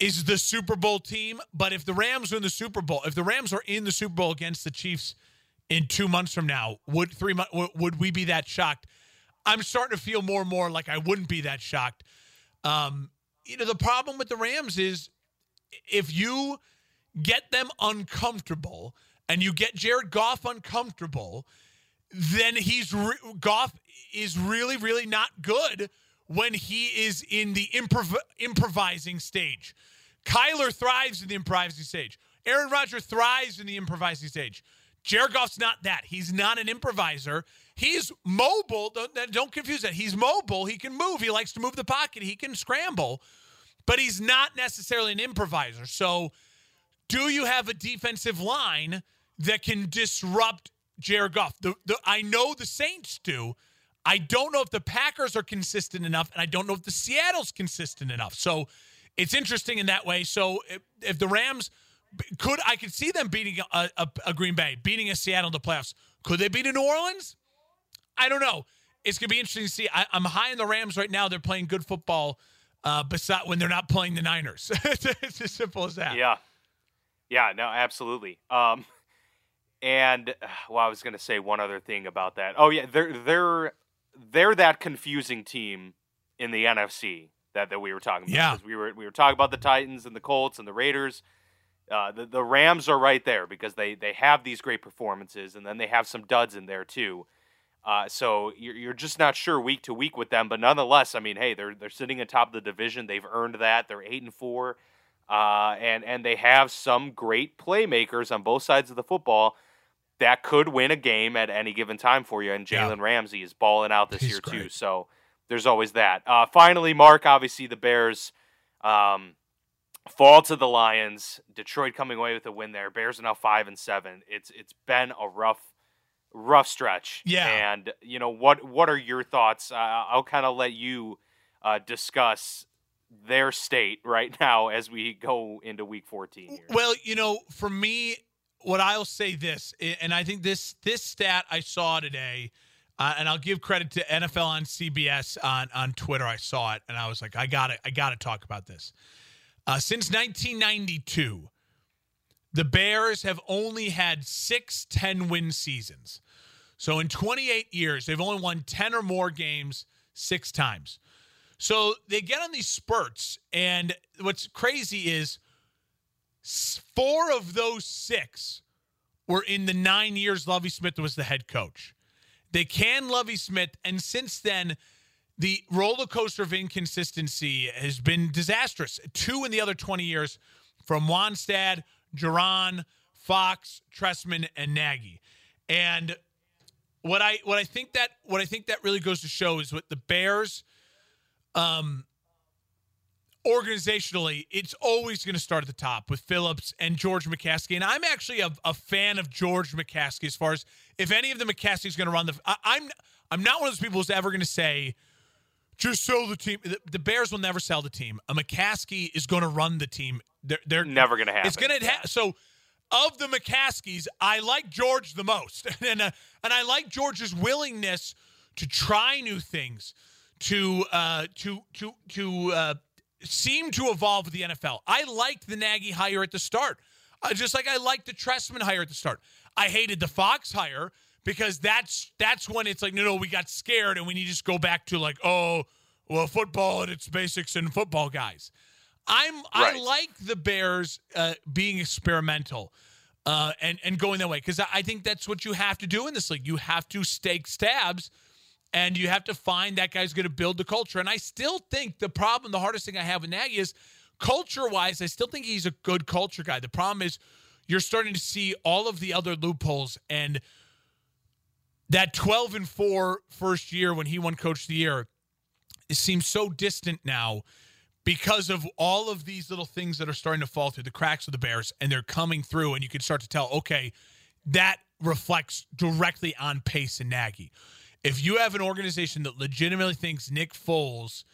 is the Super Bowl team, but if the Rams win the Super Bowl, if the Rams are in the Super Bowl against the Chiefs in two months from now, would three months would we be that shocked? I'm starting to feel more and more like I wouldn't be that shocked. Um, you know, the problem with the Rams is if you get them uncomfortable and you get Jared Goff uncomfortable, then he's re- Goff is really, really not good when he is in the improv- improvising stage. Kyler thrives in the improvising stage. Aaron Rodgers thrives in the improvising stage. Jared Goff's not that. He's not an improviser. He's mobile. Don't, don't confuse that. He's mobile. He can move. He likes to move the pocket. He can scramble, but he's not necessarily an improviser. So, do you have a defensive line that can disrupt Jared Goff? The, the, I know the Saints do. I don't know if the Packers are consistent enough, and I don't know if the Seattle's consistent enough. So, it's interesting in that way. So, if, if the Rams could, I could see them beating a, a, a Green Bay, beating a Seattle in the playoffs. Could they beat a New Orleans? I don't know. It's going to be interesting to see. I, am high on the Rams right now. They're playing good football, uh, beside when they're not playing the Niners. it's as simple as that. Yeah, yeah, no, absolutely. Um, and well, I was going to say one other thing about that. Oh yeah, they're they're they're that confusing team in the NFC that, that we were talking about. Yeah, we were we were talking about the Titans and the Colts and the Raiders. Uh, the the Rams are right there because they they have these great performances and then they have some duds in there too. Uh, so you're, you're just not sure week to week with them, but nonetheless, I mean, hey, they're they're sitting atop the division. They've earned that. They're eight and four, uh, and and they have some great playmakers on both sides of the football that could win a game at any given time for you. And Yeah. Jalen Ramsey is balling out this He's year too. So there's always that. Uh, finally, Mark, obviously the Bears. Um, fall to the Lions. Detroit coming away with a win there. Bears are now five and seven. It's it's been a rough, rough stretch. Yeah. And you know what? What are your thoughts? Uh, I'll kind of let you uh, discuss their state right now as we go into Week 14 here. Well, you know, for me, what I'll say this, and I think this this stat I saw today, uh, and I'll give credit to NFL on CBS on on Twitter. I saw it, and I was like, I got to I got to talk about this. Uh, since 1992, the Bears have only had six 10 win seasons. So in 28 years, they've only won 10 or more games six times. So they get on these spurts, and what's crazy is four of those six were in the nine years Lovie Smith was the head coach. They can Lovie Smith, and since then, the roller coaster of inconsistency has been disastrous. Two in the other 20 years from Wannstedt, Jauron, Fox, Trestman, and Nagy. And what I what I think that what I think that really goes to show is what the Bears um organizationally, it's always going to start at the top with Phillips and George McCaskey. And I'm actually a, a fan of George McCaskey as far as if any of the McCaskey's going to run the. I, I'm I'm not one of those people who's ever going to say just sell the team. The, the, Bears will never sell the team. A McCaskey is going to run the team. They're, they're never going to happen. It's going to ha- so. Of the McCaskeys, I like George the most, and uh, and I like George's willingness to try new things, to uh, to to to uh, seem to evolve with the NFL. I liked the Nagy hire at the start, uh, just like I liked the Trestman hire at the start. I hated the Fox hire because that's that's when it's like no no we got scared and we need to just go back to like oh well football and its basics and football guys. I'm right. I like the Bears uh, being experimental. Uh, and and going that way because I think that's what you have to do in this league. You have to stake stabs, and you have to find that guy's going to build the culture. And I still think the problem, the hardest thing I have with Nagy is culture wise. I still think he's a good culture guy. The problem is you're starting to see all of the other loopholes and that 12 and 4 first year when he won coach of the year it seems so distant now because of all of these little things that are starting to fall through the cracks of the bears and they're coming through and you can start to tell okay that reflects directly on pace and nagy if you have an organization that legitimately thinks nick foles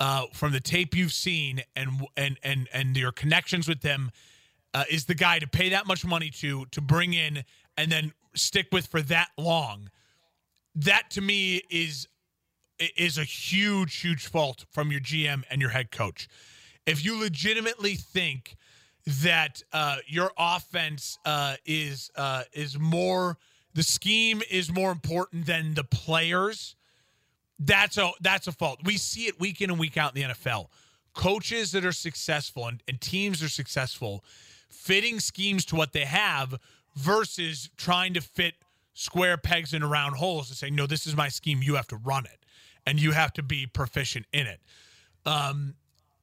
uh, from the tape you've seen and and and and your connections with them uh, is the guy to pay that much money to to bring in and then stick with for that long, that to me is is a huge, huge fault from your GM and your head coach. If you legitimately think that uh, your offense uh, is uh, is more the scheme is more important than the players, that's a that's a fault. We see it week in and week out in the NFL. Coaches that are successful and, and teams are successful, fitting schemes to what they have versus trying to fit square pegs in round holes and saying, no, this is my scheme. You have to run it and you have to be proficient in it. Um,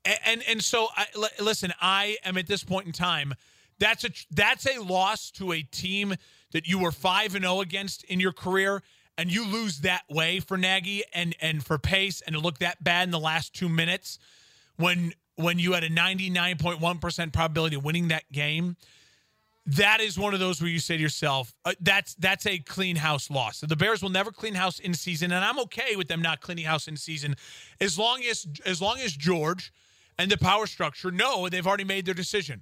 and, and, and so I, l- listen, I am at this point in time, that's a, that's a loss to a team that you were five and zero oh against in your career. And you lose that way for Nagy and, and for pace and to look that bad in the last two minutes when, when you had a 99.1% probability of winning that game that is one of those where you say to yourself, uh, "That's that's a clean house loss." The Bears will never clean house in season, and I'm okay with them not cleaning house in season, as long as as long as George and the power structure know they've already made their decision,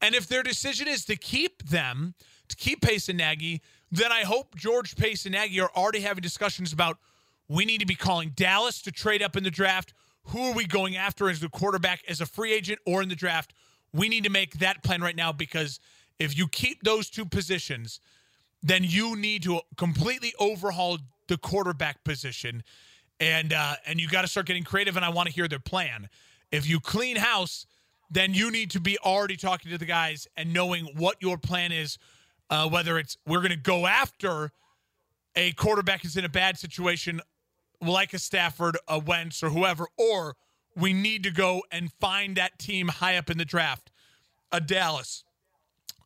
and if their decision is to keep them, to keep Pace and Nagy, then I hope George Pace and Nagy are already having discussions about we need to be calling Dallas to trade up in the draft. Who are we going after as the quarterback, as a free agent, or in the draft? We need to make that plan right now because if you keep those two positions, then you need to completely overhaul the quarterback position, and uh, and you got to start getting creative. And I want to hear their plan. If you clean house, then you need to be already talking to the guys and knowing what your plan is. Uh, whether it's we're going to go after a quarterback who's in a bad situation, like a Stafford, a Wentz, or whoever, or we need to go and find that team high up in the draft, a Dallas,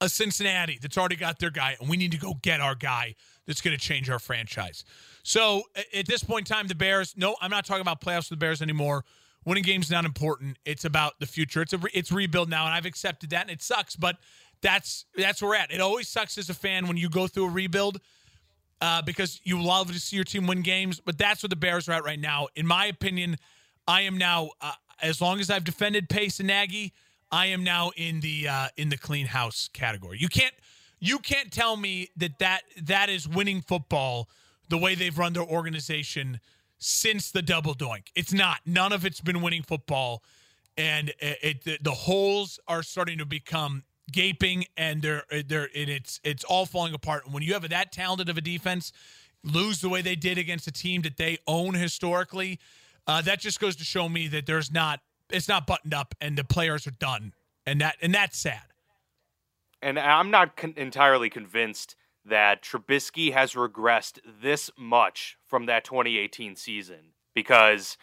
a Cincinnati that's already got their guy, and we need to go get our guy that's going to change our franchise. So at this point in time, the Bears. No, I'm not talking about playoffs for the Bears anymore. Winning games not important. It's about the future. It's a re- it's rebuild now, and I've accepted that, and it sucks, but that's that's where we're at. It always sucks as a fan when you go through a rebuild uh, because you love to see your team win games, but that's where the Bears are at right now. In my opinion, I am now uh, as long as I've defended Pace and Nagy. I am now in the uh, in the clean house category. You can't you can't tell me that that that is winning football the way they've run their organization since the double doink. It's not. None of it's been winning football, and it, it the, the, holes are starting to become gaping, and they're they're and it's it's all falling apart. And when you have that talented of a defense, lose the way they did against a team that they own historically, uh, that just goes to show me that there's not it's not buttoned up and the players are done, and that and that's sad. and I'm not con- entirely convinced that Trubisky has regressed this much from that 2018 season because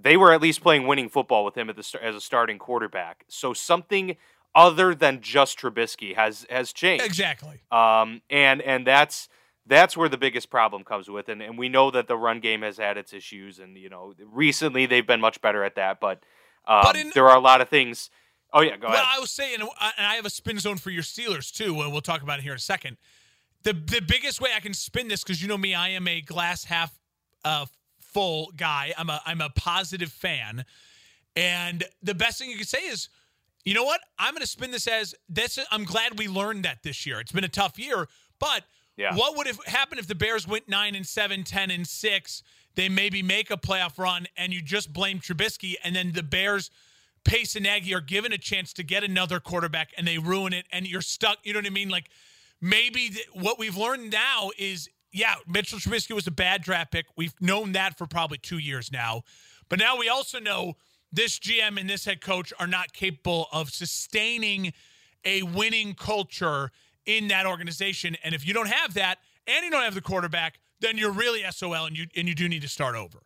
they were at least playing winning football with him at the, as a starting quarterback. So something other than just Trubisky has has changed. Exactly. Um, and and that's that's where the biggest problem comes with, and, and we know that the run game has had its issues, and you know recently they've been much better at that, but, um, but in, there are a lot of things. Oh yeah, go well, ahead. I was saying, and I have a spin zone for your Steelers too, and we'll talk about it here in a second. The the biggest way I can spin this, because you know me, I am a glass half uh, full guy. I'm a I'm a positive fan, and the best thing you can say is, you know what? I'm going to spin this as this. I'm glad we learned that this year. It's been a tough year, but yeah. what would have happened if the Bears went nine and seven, 10 and six? They maybe make a playoff run, and you just blame Trubisky, and then the Bears. Pace and Nagy are given a chance to get another quarterback and they ruin it and you're stuck. You know what I mean? Like maybe th- what we've learned now is yeah, Mitchell Trubisky was a bad draft pick. We've known that for probably two years now. But now we also know this GM and this head coach are not capable of sustaining a winning culture in that organization. And if you don't have that and you don't have the quarterback, then you're really SOL and you and you do need to start over.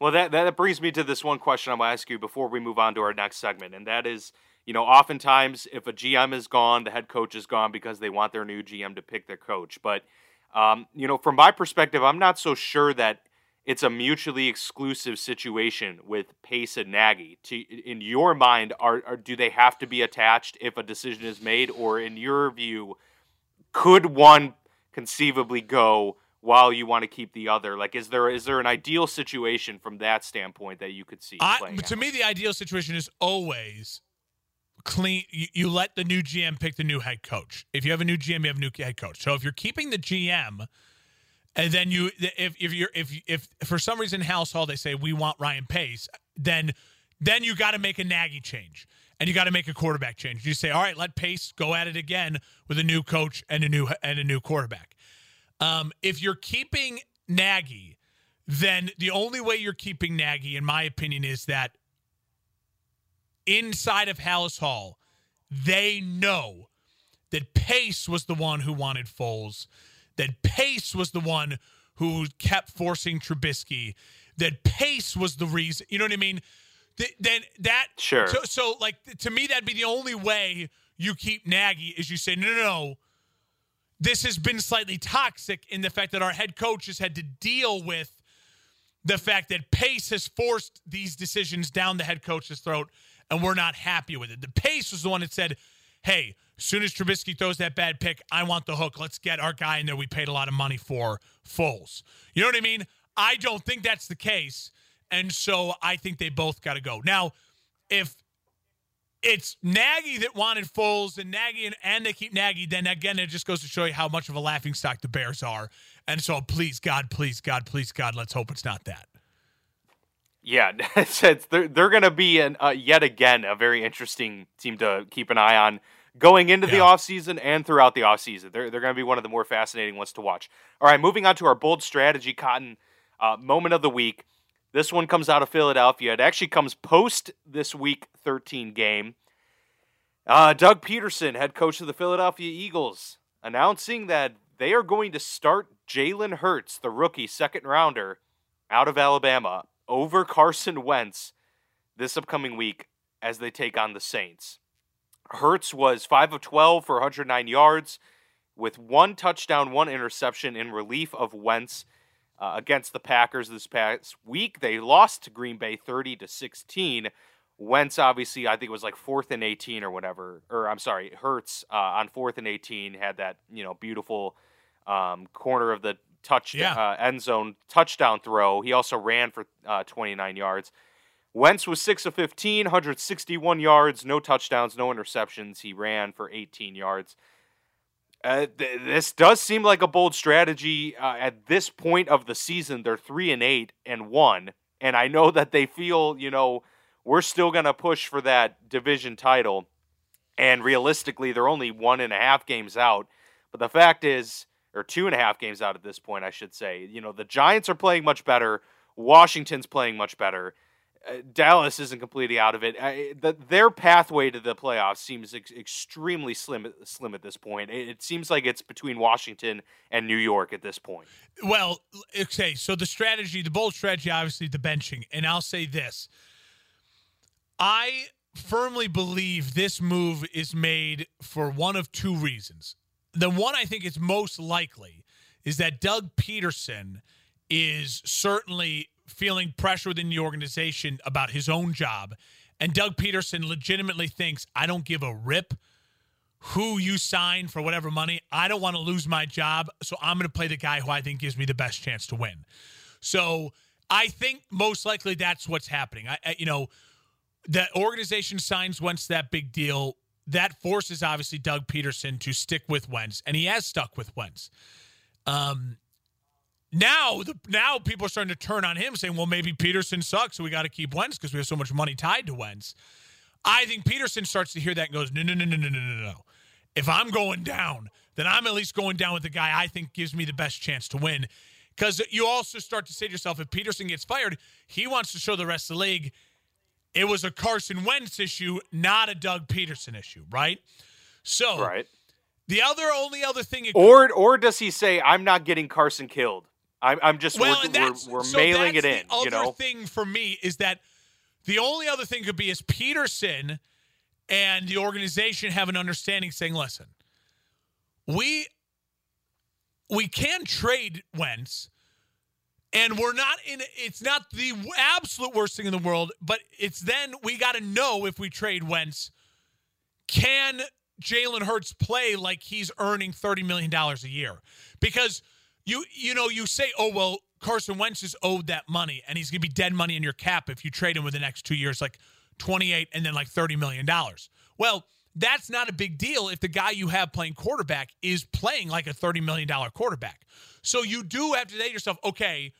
Well, that that brings me to this one question I'm going to ask you before we move on to our next segment, and that is, you know, oftentimes if a GM is gone, the head coach is gone because they want their new GM to pick their coach. But um, you know, from my perspective, I'm not so sure that it's a mutually exclusive situation with Pace and Nagy. To, in your mind, are, are do they have to be attached if a decision is made, or in your view, could one conceivably go while you want to keep the other? Like, is there is there an ideal situation from that standpoint that you could see? I, to out? me, the ideal situation is always clean you, you, let the new GM pick the new head coach. If you have a new GM, you have a new head coach. So if you're keeping the GM and then you if if you're if if for some reason Hall they say we want Ryan Pace, then then you got to make a Nagy change. And you got to make a quarterback change. You say, "All right, let Pace go at it again with a new coach and a new and a new quarterback." Um, if you're keeping Nagy, then the only way you're keeping Nagy, in my opinion, is that inside of Halas Hall, they know that Pace was the one who wanted Foles, that Pace was the one who kept forcing Trubisky, that Pace was the reason. You know what I mean? Th- then that sure. So, so, like to me, that'd be the only way you keep Nagy is you say no, no, no. This has been slightly toxic in the fact that our head coach has had to deal with the fact that Pace has forced these decisions down the head coach's throat and we're not happy with it. The pace was the one that said, hey, soon as Trubisky throws that bad pick, I want the hook. Let's get our guy in there we paid a lot of money for, Foles. You know what I mean? I don't think that's the case. And so I think they both got to go. Now, if it's Nagy that wanted Foles and Nagy and, and they keep Nagy, then again, it just goes to show you how much of a laughing stock the Bears are. And so please, God, please, God, please, God, let's hope it's not that. Yeah, it's, they're they're going to be an, uh, yet again a very interesting team to keep an eye on going into yeah. the offseason and throughout the offseason. They're they're going to be one of the more fascinating ones to watch. All right, moving on to our bold strategy cotton uh, moment of the week. This one comes out of Philadelphia. It actually comes post this week 13 game. Uh, Doug Pederson, head coach of the Philadelphia Eagles, announcing that they are going to start Jalen Hurts, the rookie second rounder out of Alabama, over Carson Wentz this upcoming week as they take on the Saints. Hurts was 5 of 12 for 109 yards with one touchdown, one interception in relief of Wentz uh, against the Packers this past week. They lost to Green Bay 30 to 16. Wentz obviously, I think it was like fourth and 18 or whatever, or I'm sorry, Hurts uh, on fourth and 18 had that you know beautiful um, corner of the touch yeah. uh, end zone touchdown throw. He also ran for uh, 29 yards. Wentz was 6 of 15, 161 yards, no touchdowns, no interceptions. He ran for 18 yards. Uh, th- this does seem like a bold strategy uh, at this point of the season. They're three and eight and one, and I know that they feel, you know, we're still going to push for that division title. And realistically, they're only one and a half games out. But the fact is, or two and a half games out at this point, I should say. You know, the Giants are playing much better. Washington's playing much better. Dallas isn't completely out of it. I, the, their pathway to the playoffs seems ex- extremely slim slim at this point. It, it, seems like it's between Washington and New York at this point. Well, okay, so the strategy, the bold strategy, obviously the benching, and I'll say this: I firmly believe this move is made for one of two reasons. The one I think is most likely is that Doug Pederson is certainly feeling pressure within the organization about his own job. And Doug Pederson legitimately thinks, I don't give a rip who you sign for whatever money. I don't want to lose my job. So I'm going to play the guy who I think gives me the best chance to win. So I think most likely that's what's happening. I, I you know, the organization signs Wentz that big deal. That forces obviously Doug Pederson to stick with Wentz, and he has stuck with Wentz. Um, now, the, now people are starting to turn on him, saying, "Well, maybe Pederson sucks, so we got to keep Wentz because we have so much money tied to Wentz." I think Pederson starts to hear that and goes, "No, no, no, no, no, no, no, no. If I'm going down, then I'm at least going down with the guy I think gives me the best chance to win." Because you also start to say to yourself, if Pederson gets fired, he wants to show the rest of the league it was a Carson Wentz issue, not a Doug Pederson issue, right? So, right. The other only other thing, or or does he say, "I'm not getting Carson killed"? I'm, I'm just well, we're, we're, we're so mailing it in. The you know, thing for me is that the only other thing could be is Pederson and the organization have an understanding, saying, "Listen, we we can trade Wentz." And we're not in it's not the absolute worst thing in the world, but it's then we got to know if we trade Wentz, can Jalen Hurts play like he's earning $30 million a year? Because you you know, you say, oh well, Carson Wentz is owed that money and he's gonna be dead money in your cap if you trade him within the next two years, like 28 and then like $30 million. Well, that's not a big deal if the guy you have playing quarterback is playing like a $30 million quarterback. So you do have to say to yourself, okay,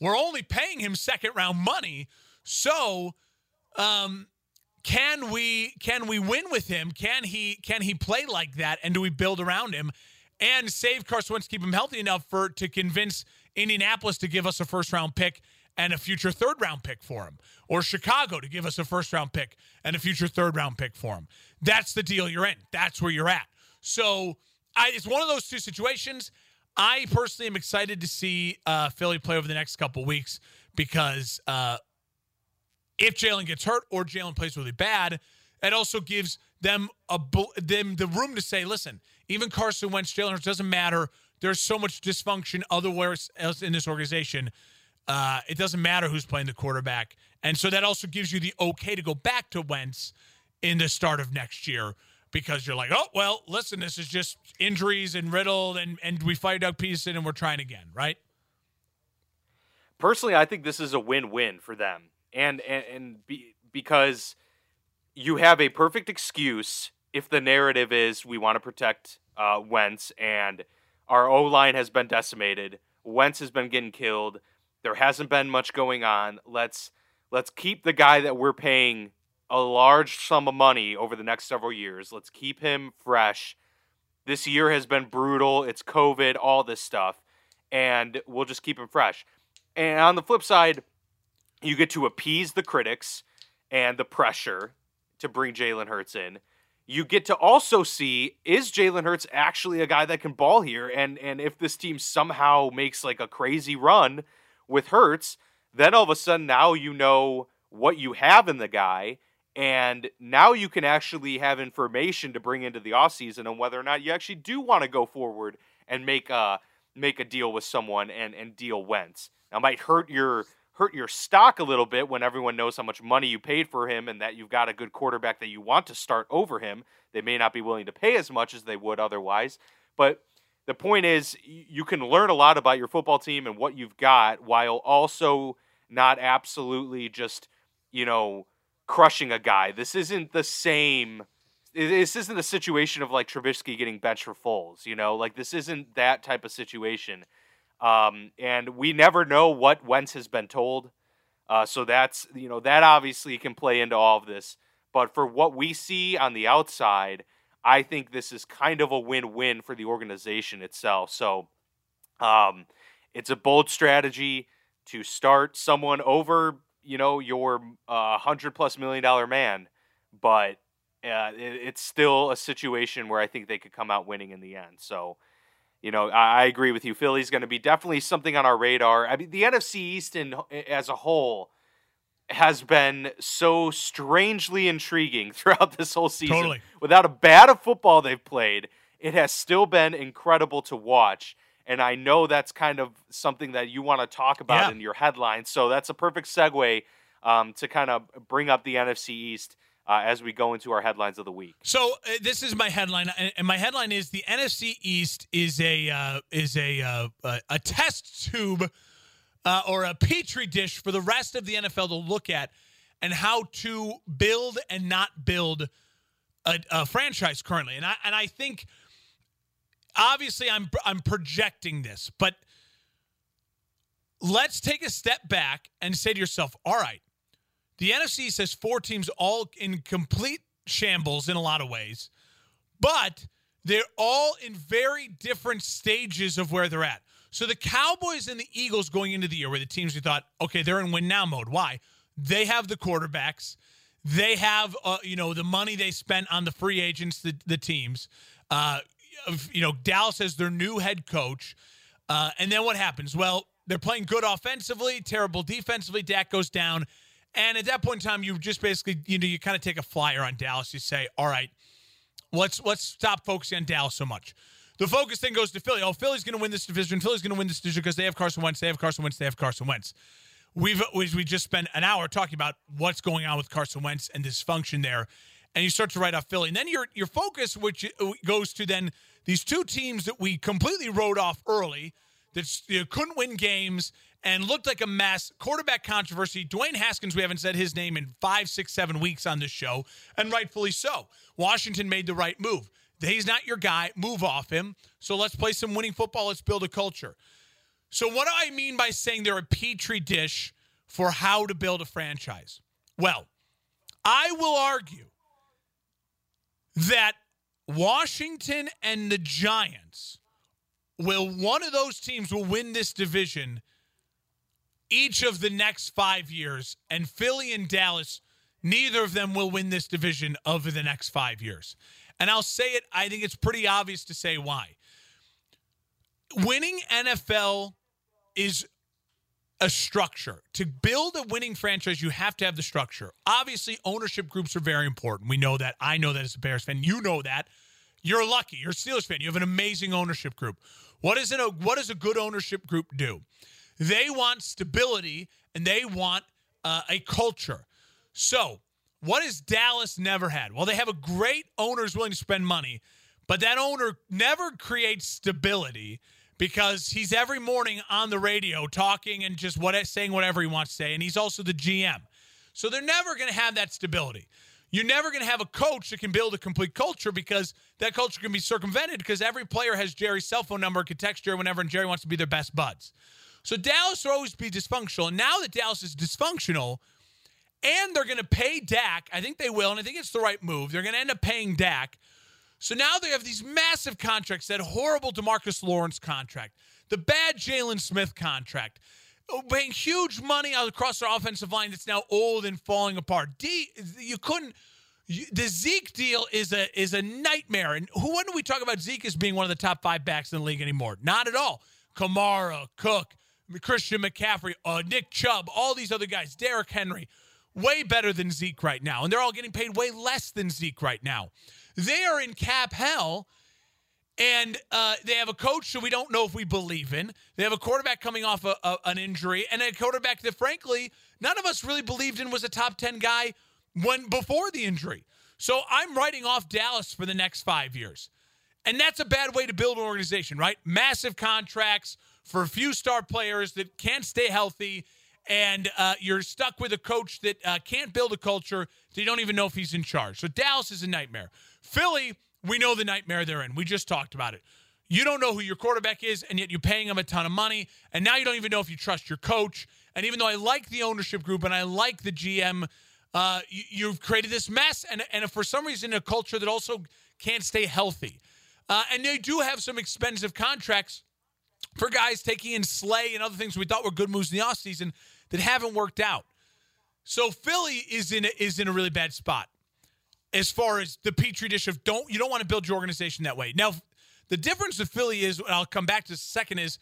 we're only paying him second round money. So, um, can we can we win with him? Can he can he play like that? And do we build around him and save Carson Wentz, keep him healthy enough for to convince Indianapolis to give us a first round pick and a future third round pick for him, or Chicago to give us a first round pick and a future third round pick for him? That's the deal you're in. That's where you're at. So I, it's one of those two situations. I personally am excited to see uh, Philly play over the next couple weeks because uh, if Jalen gets hurt or Jalen plays really bad, it also gives them a them the room to say, listen, even Carson Wentz, Jalen Hurts doesn't matter. There's so much dysfunction otherwhere else in this organization. Uh, it doesn't matter who's playing the quarterback, and so that also gives you the okay to go back to Wentz in the start of next year because you're like, oh well, listen, this is just injuries and riddled, and and we fired Doug Pederson and we're trying again, right? Personally, I think this is a win-win for them, and and and be, because you have a perfect excuse if the narrative is we want to protect uh, Wentz and our O line has been decimated, Wentz has been getting killed, there hasn't been much going on. Let's let's keep the guy that we're paying a large sum of money over the next several years. Let's keep him fresh. This year has been brutal. It's COVID, all this stuff. And we'll just keep him fresh. And on the flip side, you get to appease the critics and the pressure to bring Jalen Hurts in. You get to also see is Jalen Hurts actually a guy that can ball here? And and if this team somehow makes like a crazy run with Hurts, then all of a sudden now you know what you have in the guy and now you can actually have information to bring into the offseason on whether or not you actually do want to go forward and make a make a deal with someone and and deal Wentz. Now might hurt your hurt your stock a little bit when everyone knows how much money you paid for him and that you've got a good quarterback that you want to start over him. They may not be willing to pay as much as they would otherwise, but the point is you can learn a lot about your football team and what you've got while also not absolutely just, you know, crushing a guy. This isn't the same. This isn't a situation of like Trubisky getting benched for Foles. You know, like this isn't that type of situation. Um, and we never know what Wentz has been told. Uh, so that's you know that obviously can play into all of this. But for what we see on the outside, I think this is kind of a win-win for the organization itself. So um, it's a bold strategy to start someone over you know, your uh, hundred plus million dollar man, but uh, it, it's still a situation where I think they could come out winning in the end. So, you know, I, I agree with you. Philly's going to be definitely something on our radar. I mean, the NFC East in, as a whole has been so strangely intriguing throughout this whole season. Totally. Without a bat of football they've played, it has still been incredible to watch. And I know that's kind of something that you want to talk about Yeah. in your headline. So that's a perfect segue um, to kind of bring up the NFC East uh, as we go into our headlines of the week. So uh, this is my headline, and my headline is the NFC East is a uh, is a uh, a a test tube uh, or a petri dish for the rest of the NFL to look at and how to build and not build a, a franchise currently. And I and I think obviously I'm I'm projecting this, but let's take a step back and say to yourself, all right, the NFC says four teams all in complete shambles in a lot of ways, but they're all in very different stages of where they're at. So the Cowboys and the Eagles going into the year were the teams we thought, okay, they're in win now mode. Why? They have the quarterbacks. They have, uh, you know, the money they spent on the free agents, the, the teams. Uh, you know, Dallas has their new head coach. Uh, and then what happens? Well, they're playing good offensively, terrible defensively. Dak goes down. And at that point in time, you just basically, you know, you kind of take a flyer on Dallas. You say, all right, let's let's stop focusing on Dallas so much. The focus then goes to Philly. Oh, Philly's going to win this division. Philly's going to win this division because they have Carson Wentz. They have Carson Wentz. They have Carson Wentz. We've we just spent an hour talking about what's going on with Carson Wentz and dysfunction there, and you start to write off Philly. And then your your focus, which uh, goes to then these two teams that we completely wrote off early, that you know, couldn't win games and looked like a mess. Quarterback controversy. Dwayne Haskins, we haven't said his name in five, six, seven weeks on this show, and rightfully so. Washington made the right move. He's not your guy. Move off him. So let's play some winning football. Let's build a culture. So, what do I mean by saying they're a petri dish for how to build a franchise? Well, I will argue that Washington and the Giants will, one of those teams will win this division each of the next five years, and Philly and Dallas, neither of them will win this division over the next five years. And I'll say it, I think it's pretty obvious to say why. Winning NFL is a structure. To build a winning franchise, you have to have the structure. Obviously, ownership groups are very important. We know that. I know that as a Bears fan. You know that. You're lucky. You're a Steelers fan. You have an amazing ownership group. What is? A, what does a good ownership group do? They want stability and they want uh, a culture. So, what has Dallas never had? Well, they have a great owner who's willing to spend money, but that owner never creates stability because he's every morning on the radio talking and just what saying whatever he wants to say, and he's also the GM. So they're never going to have that stability. You're never going to have a coach that can build a complete culture because that culture can be circumvented because every player has Jerry's cell phone number, can text Jerry whenever, and Jerry wants to be their best buds. So Dallas will always be dysfunctional. And now that Dallas is dysfunctional, and they're going to pay Dak, I think they will, and I think it's the right move. They're going to end up paying Dak. So now they have these massive contracts, that horrible Demarcus Lawrence contract, the bad Jaylon Smith contract, paying huge money across their offensive line that's now old and falling apart. D, you couldn't. You, the Zeke deal is a is a nightmare. And who do we talk about Zeke as being one of the top five backs in the league anymore? Not at all. Kamara, Cook, Christian McCaffrey, uh, Nick Chubb, all these other guys, Derrick Henry, way better than Zeke right now, and they're all getting paid way less than Zeke right now. They are in cap hell, and uh, they have a coach that we don't know if we believe in. They have a quarterback coming off a, a, an injury, and a quarterback that, frankly, none of us really believed in was a top ten guy when before the injury. So I'm writing off Dallas for the next five years. And that's a bad way to build an organization, right? Massive contracts for a few star players that can't stay healthy, and uh, you're stuck with a coach that uh, can't build a culture that you don't even know if he's in charge. So Dallas is a nightmare. Philly, we know the nightmare they're in. We just talked about it. You don't know who your quarterback is, and yet you're paying him a ton of money, and now you don't even know if you trust your coach. And even though I like the ownership group and I like the GM, uh, you, you've created this mess, and, and for some reason, a culture that also can't stay healthy. Uh, and they do have some expensive contracts for guys taking in Slay and other things we thought were good moves in the offseason that haven't worked out. So Philly is in a, is in a really bad spot as far as the petri dish of don't you don't want to build your organization that way. Now, the difference with Philly is I'll come back to second is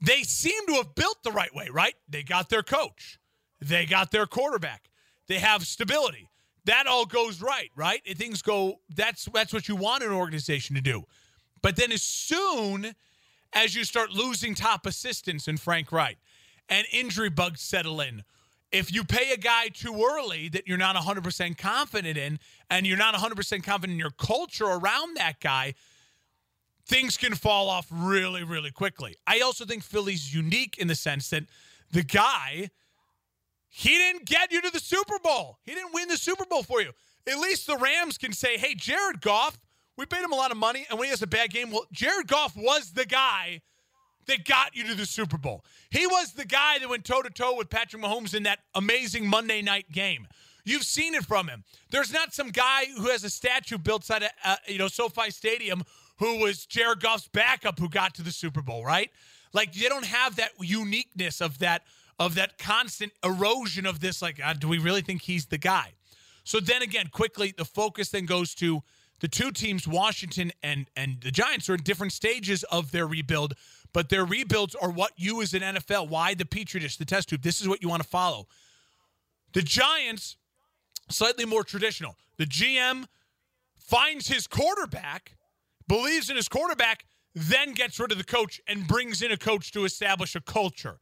they seem to have built the right way, right? They got their coach, they got their quarterback, they have stability. That all goes right, right? And things go. That's that's what you want an organization to do. But then as soon as you start losing top assistants in Frank Reich, and injury bugs settle in if you pay a guy too early that you're not 100% confident in and you're not 100% confident in your culture around that guy, things can fall off really, really quickly. I also think Philly's unique in the sense that the guy, he didn't get you to the Super Bowl. He didn't win the Super Bowl for you. At least the Rams can say, hey, Jared Goff, we paid him a lot of money, and when he has a bad game, well, Jared Goff was the guy that got you to the Super Bowl. He was the guy that went toe to toe with Patrick Mahomes in that amazing Monday night game. You've seen it from him. There's not some guy who has a statue built side of uh, you know SoFi Stadium who was Jared Goff's backup who got to the Super Bowl, right? Like they don't have that uniqueness of that of that constant erosion of this. Like, uh, do we really think he's the guy? So then again, quickly, the focus then goes to the two teams, Washington and and the Giants, are in different stages of their rebuild but their rebuilds are what you as an NFL, why the Petri dish, the test tube, this is what you want to follow. The Giants, slightly more traditional. The GM finds his quarterback, believes in his quarterback, then gets rid of the coach and brings in a coach to establish a culture.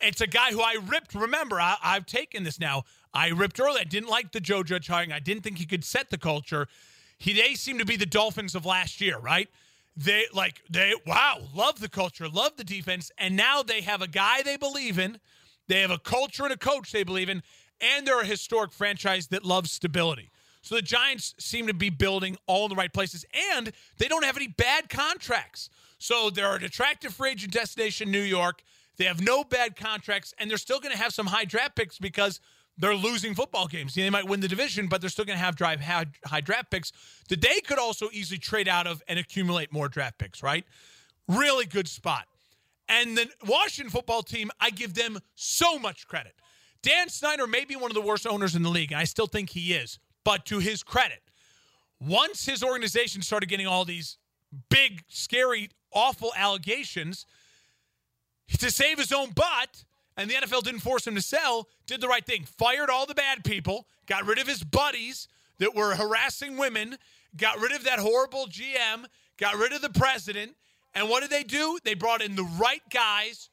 It's a guy who I ripped. Remember, I, have taken this now. I ripped early. I didn't like the Joe Judge hiring. I didn't think he could set the culture. He, they seem to be the Dolphins of last year, right? They like they wow love the culture love the defense and now they have a guy they believe in they have a culture and a coach they believe in and they're a historic franchise that loves stability. So the giants seem to be building all in the right places and they don't have any bad contracts. So they're an attractive free agent destination new york. They have no bad contracts and they're still going to have some high draft picks because they're losing football games. They might win the division, but they're still going to have drive high, draft picks that they could also easily trade out of and accumulate more draft picks, right? Really good spot. And the Washington football team, I give them so much credit. Dan Snyder may be one of the worst owners in the league, and I still think he is. But to his credit, once his organization started getting all these big, scary, awful allegations, to save his own butt, and the NFL didn't force him to sell, did the right thing. Fired all the bad people, got rid of his buddies that were harassing women, got rid of that horrible GM, got rid of the president. And what did they do? They brought in the right guys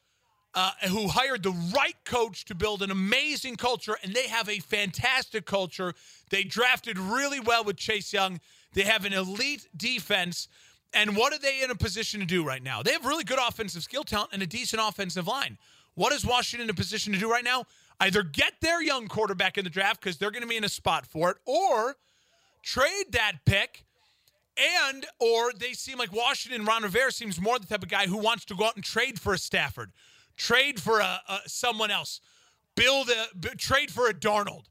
uh, who hired the right coach to build an amazing culture, and they have a fantastic culture. They drafted really well with Chase Young. They have an elite defense. And what are they in a position to do right now? They have really good offensive skill talent and a decent offensive line. What is Washington in a position to do right now? Either get their young quarterback in the draft because they're going to be in a spot for it, or trade that pick and or they seem like Washington Ron Rivera seems more the type of guy who wants to go out and trade for a Stafford, trade for a, a someone else, build a b- trade for a Darnold.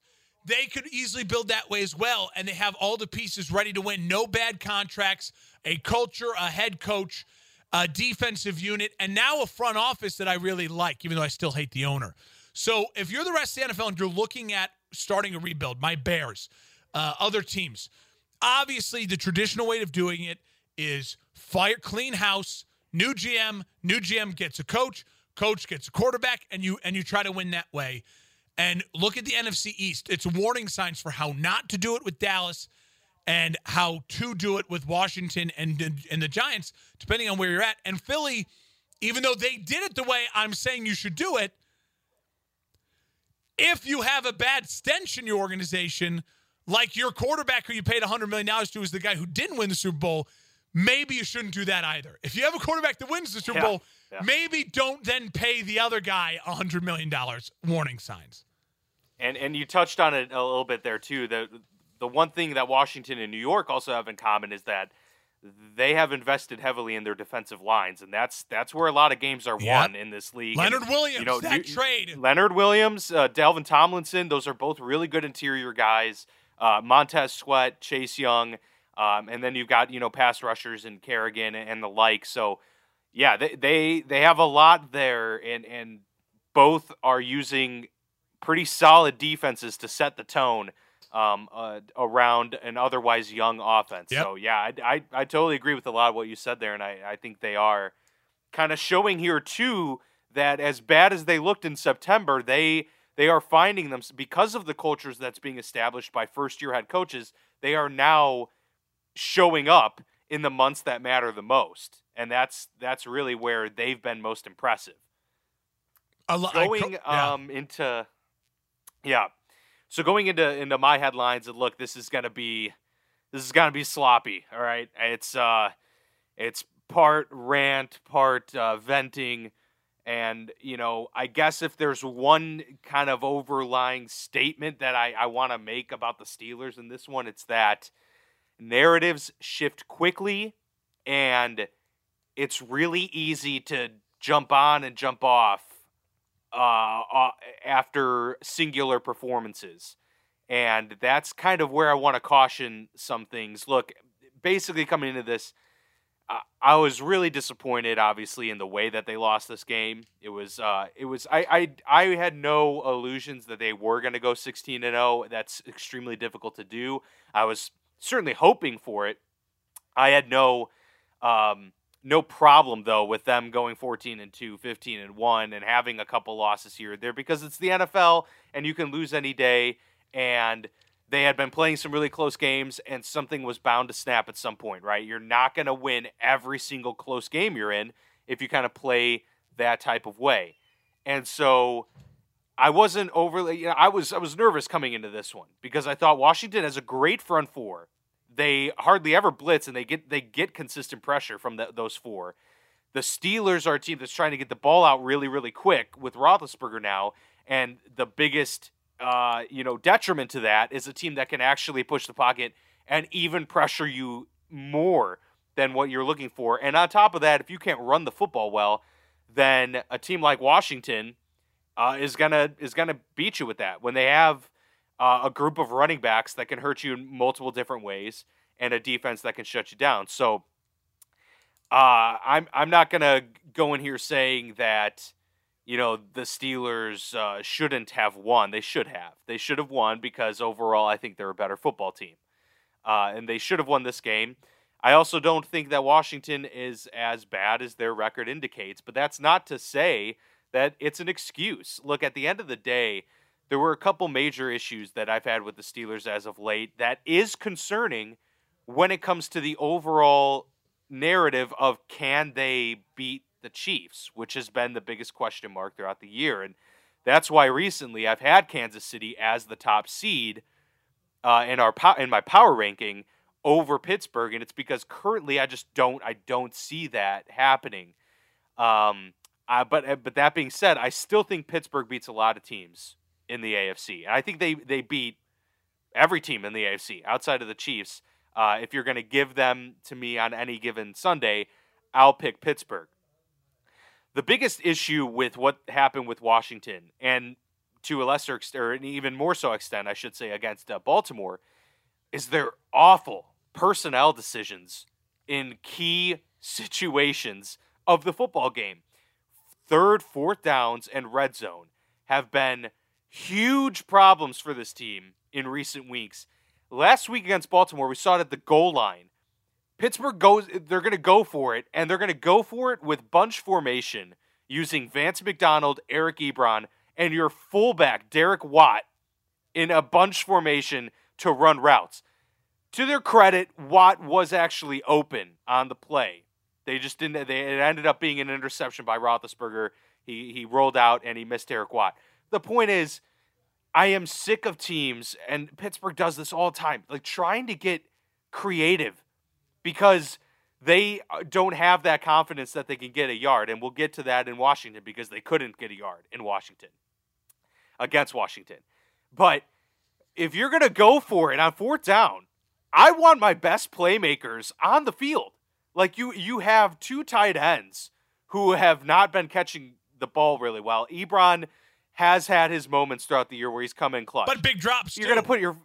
They could easily build that way as well, and they have all the pieces ready to win. No bad contracts, a culture, a head coach a defensive unit, and now a front office that I really like, even though I still hate the owner. So if you're the rest of the NFL and you're looking at starting a rebuild, my Bears, uh, other teams, obviously the traditional way of doing it is fire, clean house, new GM, new GM gets a coach, coach gets a quarterback, and you and you try to win that way. And look at the NFC East. It's warning signs for how not to do it with Dallas and how to do it with Washington and and the Giants, depending on where you're at. And Philly, even though they did it the way I'm saying you should do it, if you have a bad stench in your organization, like your quarterback who you paid $100 million to is the guy who didn't win the Super Bowl, maybe you shouldn't do that either. If you have a quarterback that wins the Super yeah, Bowl, yeah. maybe don't then pay the other guy $100 million. Warning signs. And and you touched on it a little bit there too. The the one thing that Washington and New York also have in common is that they have invested heavily in their defensive lines, and that's that's where a lot of games are yep. won in this league. Leonard and, Williams, you know, that you, trade. Leonard Williams, uh, Dalvin Tomlinson, those are both really good interior guys. Uh, Montez Sweat, Chase Young, um, and then you've got you know pass rushers and Kerrigan and the like. So yeah, they they they have a lot there, and and both are using pretty solid defenses to set the tone um, uh, around an otherwise young offense. Yep. So yeah, I, I, I totally agree with a lot of what you said there, and I, I think they are kind of showing here too that as bad as they looked in September, they they are finding them because of the cultures that's being established by first year head coaches. They are now showing up in the months that matter the most, and that's that's really where they've been most impressive. A lo- Going co- yeah. um into yeah, so going into into my headlines and look, this is gonna be this is gonna be sloppy. All right, it's uh it's part rant, part uh, venting. And, you know, I guess if there's one kind of overlying statement that I, I want to make about the Steelers in this one, it's that narratives shift quickly and it's really easy to jump on and jump off uh, uh, after singular performances. And that's kind of where I want to caution some things. Look, basically coming into this, I- I was really disappointed, obviously, in the way that they lost this game. It was, uh, it was. I, I, I had no illusions that they were going to go sixteen and zero. That's extremely difficult to do. I was certainly hoping for it. I had no, um, no problem though with them going 14 and 2, 15 and 1 and having a couple losses here or there because it's the NFL and you can lose any day and they had been playing some really close games and something was bound to snap at some point, right? You're not going to win every single close game you're in if you kind of play that type of way. And so I wasn't overly you know, I was I was nervous coming into this one because I thought Washington has a great front four. They hardly ever blitz and they get they get consistent pressure from the, those four. The Steelers are a team that's trying to get the ball out really really quick with Roethlisberger now, and the biggest uh, you know detriment to that is a team that can actually push the pocket and even pressure you more than what you're looking for. And on top of that, if you can't run the football well, then a team like Washington uh, is gonna is gonna beat you with that when they have uh, a group of running backs that can hurt you in multiple different ways and a defense that can shut you down. So uh, I'm I'm not gonna go in here saying that you know the Steelers uh, shouldn't have won. They should have. They should have won because overall I think they're a better football team, uh, and they should have won this game. I also don't think that Washington is as bad as their record indicates, but that's not to say that it's an excuse. Look, at the end of the day, there were a couple major issues that I've had with the Steelers as of late that is concerning when it comes to the overall narrative of can they beat the Chiefs, which has been the biggest question mark throughout the year. And that's why recently I've had Kansas City as the top seed uh, in our po- in my power ranking over Pittsburgh, and it's because currently I just don't I don't see that happening. Um, uh, but but that being said, I still think Pittsburgh beats a lot of teams in the AFC, and I think they they beat every team in the AFC outside of the Chiefs. Uh, if you're going to give them to me on any given Sunday, I'll pick Pittsburgh. The biggest issue with what happened with Washington, and to a lesser extent, or an even more so extent, I should say, against uh, Baltimore, is their awful personnel decisions in key situations of the football game. Third, fourth downs, and red zone have been huge problems for this team in recent weeks. Last week against Baltimore, we saw it at the goal line. Pittsburgh goes, they're going to go for it, and they're going to go for it with bunch formation using Vance McDonald, Eric Ebron, and your fullback, Derek Watt, in a bunch formation to run routes. To their credit, Watt was actually open on the play. They just didn't. They it ended up being an interception by Roethlisberger. He he rolled out and he missed Eric Watt. The point is, I am sick of teams, and Pittsburgh does this all the time, like trying to get creative because they uh, don't have that confidence that they can get a yard. And we'll get to that in Washington because they couldn't get a yard in Washington against Washington. But if you're going to go for it on fourth down, I want my best playmakers on the field. Like you you have two tight ends who have not been catching the ball really well. Ebron has had his moments throughout the year where he's come in clutch. But big drops. You're too. to put your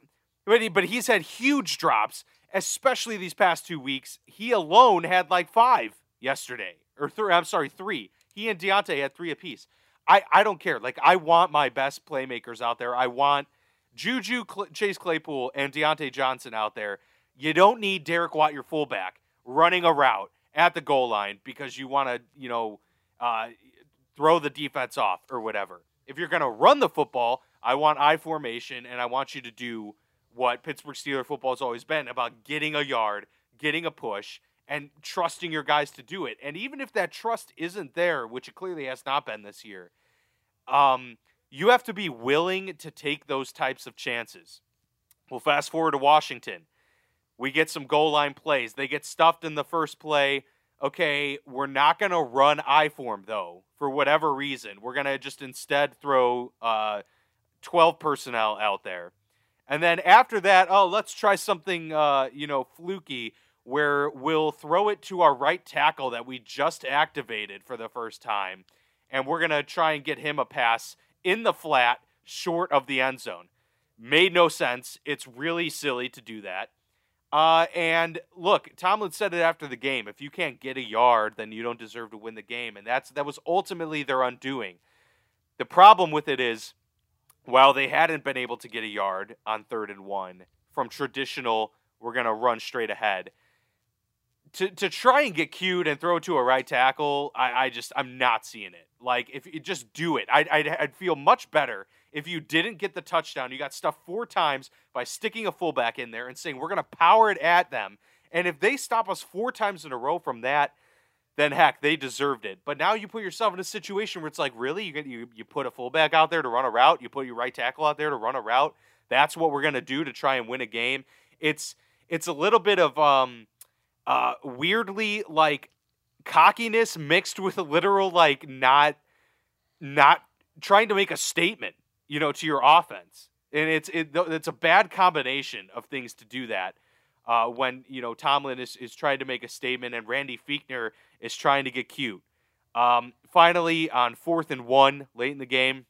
but, he, but he's had huge drops, especially these past 2 weeks. He alone had like 5 yesterday or 3 I'm sorry, 3. He and Diontae had 3 apiece. I, I don't care. Like, I want my best playmakers out there. I want Juju, Cl- Chase Claypool, and Diontae Johnson out there. You don't need Derek Watt, your fullback, running a route at the goal line because you want to, you know, uh, throw the defense off or whatever. If you're going to run the football, I want I formation and I want you to do what Pittsburgh Steeler football has always been about getting a yard, getting a push, and trusting your guys to do it. And even if that trust isn't there, which it clearly has not been this year, um, you have to be willing to take those types of chances. We'll fast forward to Washington. We get some goal line plays. They get stuffed in the first play. Okay, we're not going to run I form, though, for whatever reason. We're going to just instead throw uh, 12 personnel out there. And then after that, oh, let's try something, uh, you know, fluky where we'll throw it to our right tackle that we just activated for the first time. And we're going to try and get him a pass in the flat short of the end zone. Made no sense. It's really silly to do that. Uh, and look, Tomlin said it after the game. If you can't get a yard, then you don't deserve to win the game. And that's that was ultimately their undoing. The problem with it is, while they hadn't been able to get a yard on third and one from traditional, we're gonna run straight ahead to to try and get cued and throw to a right tackle, I, I just I'm not seeing it. Like if you just do it, I'd, I'd, I'd feel much better if you didn't get the touchdown. You got stuffed four times by sticking a fullback in there and saying we're gonna power it at them. And if they stop us four times in a row from that, then heck, they deserved it. But now you put yourself in a situation where it's like, really, you get you you put a fullback out there to run a route, you put your right tackle out there to run a route. That's what we're gonna do to try and win a game. It's it's a little bit of um uh, weirdly like cockiness mixed with a literal like not not trying to make a statement, you know, to your offense. And it's it, it's a bad combination of things to do that. Uh, when you know Tomlin is, is trying to make a statement and Randy Fichtner is trying to get cute. Um, finally, on fourth and one, late in the game,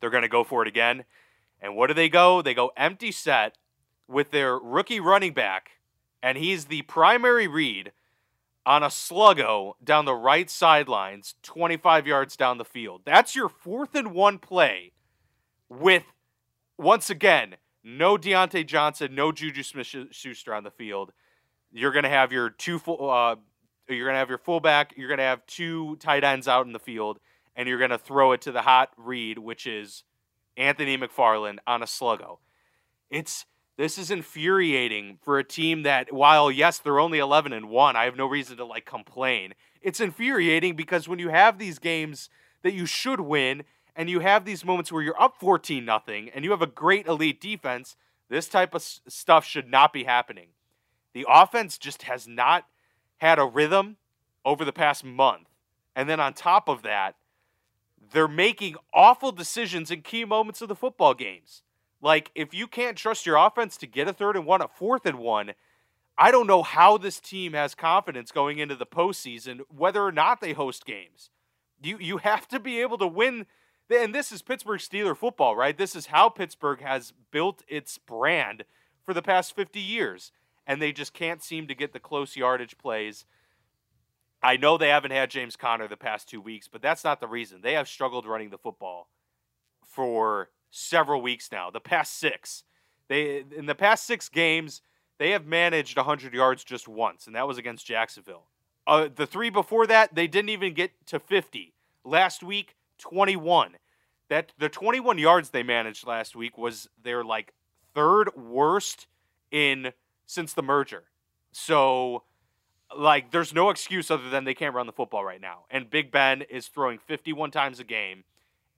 they're going to go for it again. And what do they go? They go empty set with their rookie running back and he's the primary read on a sluggo down the right sidelines, 25 yards down the field. That's your fourth and one play with, once again, no Diontae Johnson, no Juju Smith Schuster on the field. You're going to have your two full, uh, you're going to have your fullback, you're going to have two tight ends out in the field, and you're going to throw it to the hot read, which is Anthony McFarland on a sluggo. It's this is infuriating for a team that, while yes, they're only 11 and 1, I have no reason to like complain. It's infuriating because when you have these games that you should win and you have these moments where you're up 14 nothing and you have a great elite defense, this type of stuff should not be happening. The offense just has not had a rhythm over the past month. And then on top of that, they're making awful decisions in key moments of the football games. Like, if you can't trust your offense to get a third and one, a fourth and one, I don't know how this team has confidence going into the postseason, whether or not they host games. You you have to be able to win. And this is Pittsburgh Steeler football, right? This is how Pittsburgh has built its brand for the past 50 years. And they just can't seem to get the close yardage plays. I know they haven't had James Conner the past two weeks, but that's not the reason. They have struggled running the football for several weeks now. The past six, they in the past six games they have managed 100 yards just once, and that was against Jacksonville. Uh, the three before that, they didn't even get to 50. Last week, 21. That the 21 yards they managed last week was their like third worst in since the merger. So like there's no excuse other than they can't run the football right now. And Big Ben is throwing 51 times a game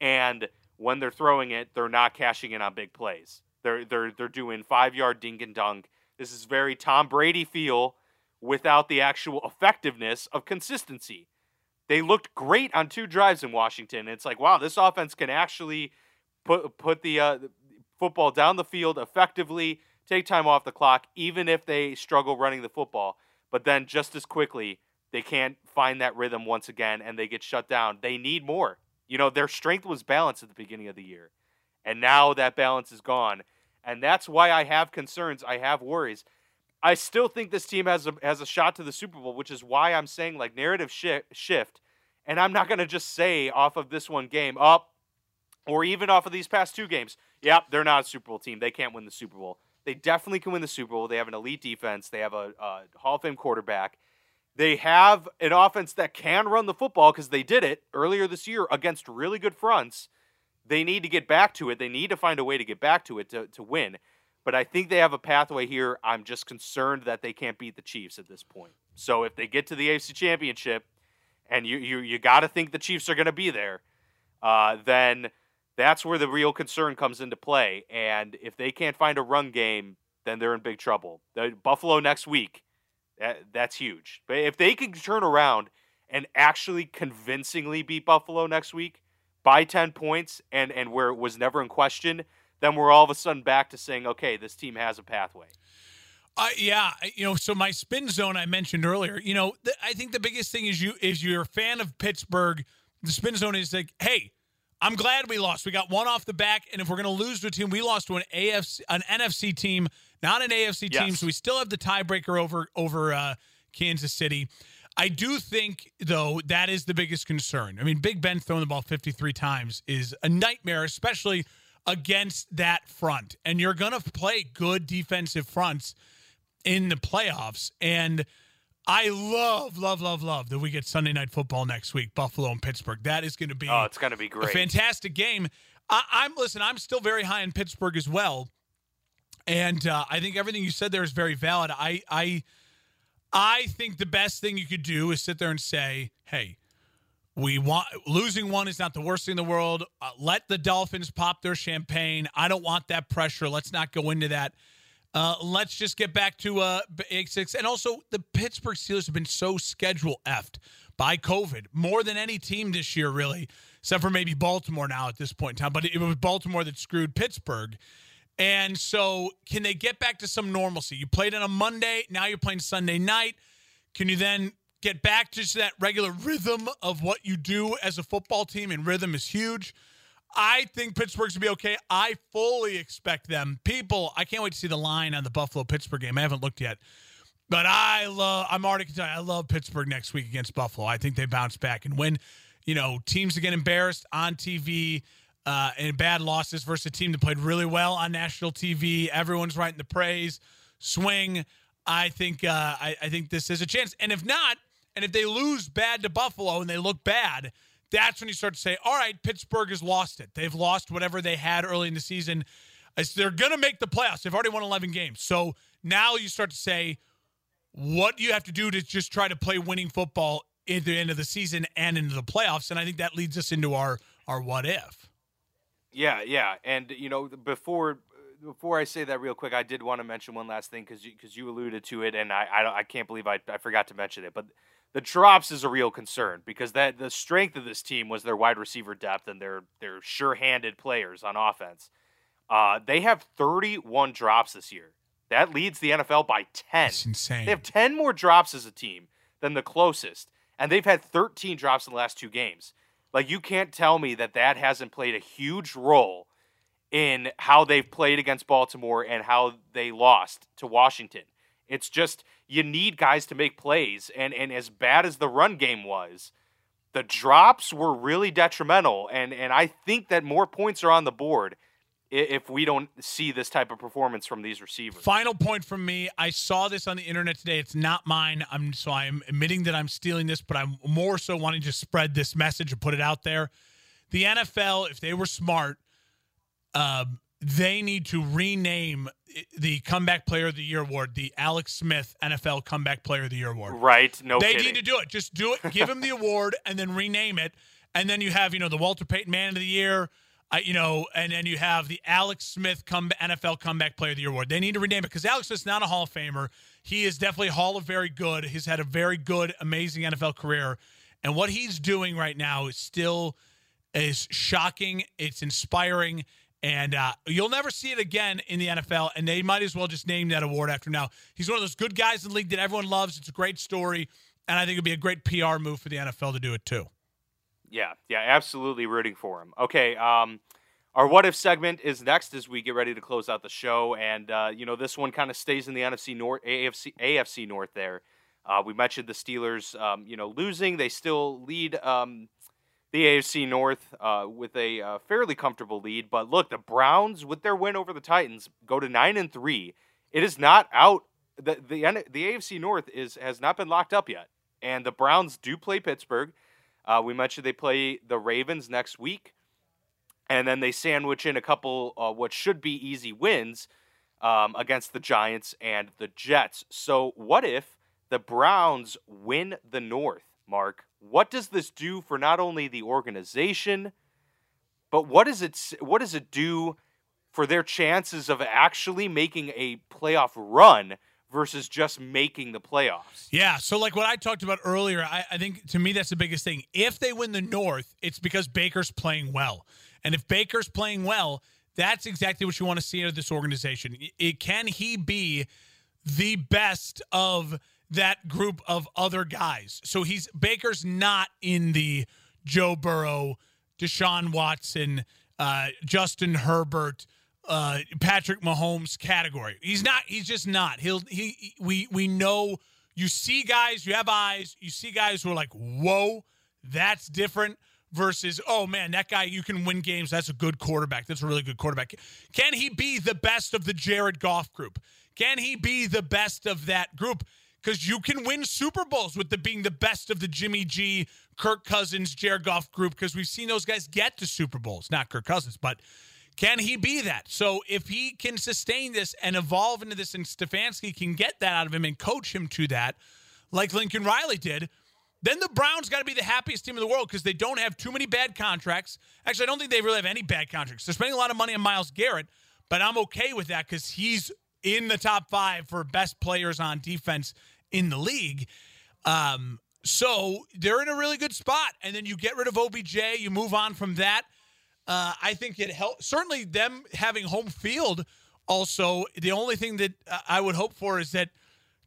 and when they're throwing it, they're not cashing in on big plays. They're they're they're doing five yard dink and dunk. This is very Tom Brady feel without the actual effectiveness of consistency. They looked great on two drives in Washington. It's like wow, this offense can actually put put the uh, football down the field effectively, take time off the clock, even if they struggle running the football. But then just as quickly, they can't find that rhythm once again, and they get shut down. They need more. You know, their strength was balanced at the beginning of the year. And now that balance is gone. And that's why I have concerns. I have worries. I still think this team has a has a shot to the Super Bowl, which is why I'm saying like narrative shi- shift And I'm not going to just say off of this one game up or even off of these past two games, yep, they're not a Super Bowl team. They can't win the Super Bowl. They definitely can win the Super Bowl. They have an elite defense. They have a, a Hall of Fame quarterback. They have an offense that can run the football because they did it earlier this year against really good fronts. They need to get back to it. They need to find a way to get back to it to, to win. But I think they have a pathway here. I'm just concerned that they can't beat the Chiefs at this point. So if they get to the AFC Championship, and you you, you got to think the Chiefs are going to be there, uh, then that's where the real concern comes into play. And if they can't find a run game, then they're in big trouble. The Buffalo next week, that, that's huge. But if they can turn around and actually convincingly beat Buffalo next week by 10 points and, and where it was never in question, then we're all of a sudden back to saying, okay, this team has a pathway. Uh, yeah, you know, so my spin zone I mentioned earlier, you know, th- I think the biggest thing is you is you're a fan of Pittsburgh. The spin zone is like, hey, I'm glad we lost. We got one off the back, and if we're going to lose to a team, we lost to an AFC, an NFC team, not an AFC yes. team. So we still have the tiebreaker over over uh, Kansas City. I do think, though, that is the biggest concern. I mean, Big Ben throwing the ball 53 times is a nightmare, especially against that front. And you're going to play good defensive fronts in the playoffs. And I love, love, love, love that we get Sunday night football next week, Buffalo and Pittsburgh. That is going to be oh, it's going to be great, a fantastic game. I, am listen. I'm still very high in Pittsburgh as well, and uh, I think everything you said there is very valid. I, I, I think the best thing you could do is sit there and say, "Hey, we want losing one is not the worst thing in the world. Uh, let the Dolphins pop their champagne. I don't want that pressure. Let's not go into that." Uh, let's just get back to uh, six. And also, the Pittsburgh Steelers have been so schedule effed by COVID more than any team this year, really, except for maybe Baltimore now at this point in time. But it was Baltimore that screwed Pittsburgh. And so, can they get back to some normalcy? You played on a Monday, now you're playing Sunday night. Can you then get back to that regular rhythm of what you do as a football team? And rhythm is huge. I think Pittsburgh's gonna be okay. I fully expect them. People, I can't wait to see the line on the Buffalo Pittsburgh game. I haven't looked yet. But I love I'm already can tell you, I love Pittsburgh next week against Buffalo. I think they bounce back and win. You know, teams that get embarrassed on TV uh, and bad losses versus a team that played really well on national TV. Everyone's writing the praise. Swing. I think uh, I, I think this is a chance. And if not, and if they lose bad to Buffalo and they look bad, that's when you start to say, all right, Pittsburgh has lost it. They've lost whatever they had early in the season. They're going to make the playoffs. They've already won 11 games. So now you start to say, what do you have to do to just try to play winning football at the end of the season and into the playoffs? And I think that leads us into our our what if. Yeah, yeah, and you know before before I say that real quick, I did want to mention one last thing because you because you alluded to it, and I I, I can't believe I, I forgot to mention it, but the drops is a real concern because that the strength of this team was their wide receiver depth and their their sure-handed players on offense. Uh, they have 31 drops this year. That leads the NFL by 10. That's insane. They have 10 more drops as a team than the closest, and they've had 13 drops in the last two games. Like you can't tell me that that hasn't played a huge role in how they've played against Baltimore and how they lost to Washington. It's just you need guys to make plays, and and as bad as the run game was, the drops were really detrimental. And and I think that more points are on the board if we don't see this type of performance from these receivers. Final point from me. I saw this on the internet today. It's not mine. I'm so I'm admitting that I'm stealing this, but I'm more so wanting to spread this message and put it out there. The NFL, if they were smart, um, they need to rename the comeback player of the year award, the Alex Smith NFL comeback player of the year award. Right. No They kidding. need to do it. Just do it. Give him the award and then rename it. And then you have, you know, the Walter Payton Man of the Year, uh, you know, and then you have the Alex Smith come, NFL comeback player of the year award. They need to rename it because Alex Smith's not a Hall of Famer. He is definitely Hall of Very Good. He's had a very good, amazing NFL career. And what he's doing right now is still is shocking. It's inspiring and uh, you'll never see it again in the NFL. And they might as well just name that award after now. He's one of those good guys in the league that everyone loves. It's a great story. And I think it'd be a great PR move for the NFL to do it too. Yeah, yeah, absolutely rooting for him. Okay, um, our what if segment is next as we get ready to close out the show, and uh, you know this one kind of stays in the NFC North, AFC, AFC North there. Uh, we mentioned the Steelers, um, you know, losing. They still lead um, the AFC North uh, with a uh, fairly comfortable lead. But look, the Browns, with their win over the Titans, go to nine and three. It is not out. the the The AFC North is has not been locked up yet, and the Browns do play Pittsburgh. Uh, we mentioned they play the Ravens next week, and then they sandwich in a couple uh, what should be easy wins um, against the Giants and the Jets. So, what if the Browns win the North, Mark? What does this do for not only the organization, but what does it what does it do for their chances of actually making a playoff run? versus just making the playoffs. Yeah. So, like what I talked about earlier, I, I, think to me that's the biggest thing. If they win the North, it's because Baker's playing well. And if Baker's playing well, that's exactly what you want to see out of this organization. It, can he be the best of that group of other guys? So he's Baker's not in the Joe Burrow, Deshaun Watson, uh, Justin Herbert, uh, Patrick Mahomes category. He's not. He's just not. He'll. He. We. We know. You see guys. You have eyes. You see guys who are like, whoa, that's different versus, oh man, that guy, you can win games. That's a good quarterback. That's a really good quarterback. Can he be the best of the Jared Goff group? Can he be the best of that group? Because you can win Super Bowls with the being the best of the Jimmy G, Kirk Cousins, Jared Goff group. Because we've seen those guys get to Super Bowls, not Kirk Cousins, but can he be that? So if he can sustain this and evolve into this, and Stefanski can get that out of him and coach him to that, like Lincoln Riley did, then the Browns got to be the happiest team in the world because they don't have too many bad contracts. Actually, I don't think they really have any bad contracts. They're spending a lot of money on Myles Garrett, but I'm okay with that because he's in the top five for best players on defense in the league. Um, so they're in a really good spot. And then you get rid of OBJ, you move on from that. Uh, I think it helps. Certainly, them having home field. Also, the only thing that I would hope for is that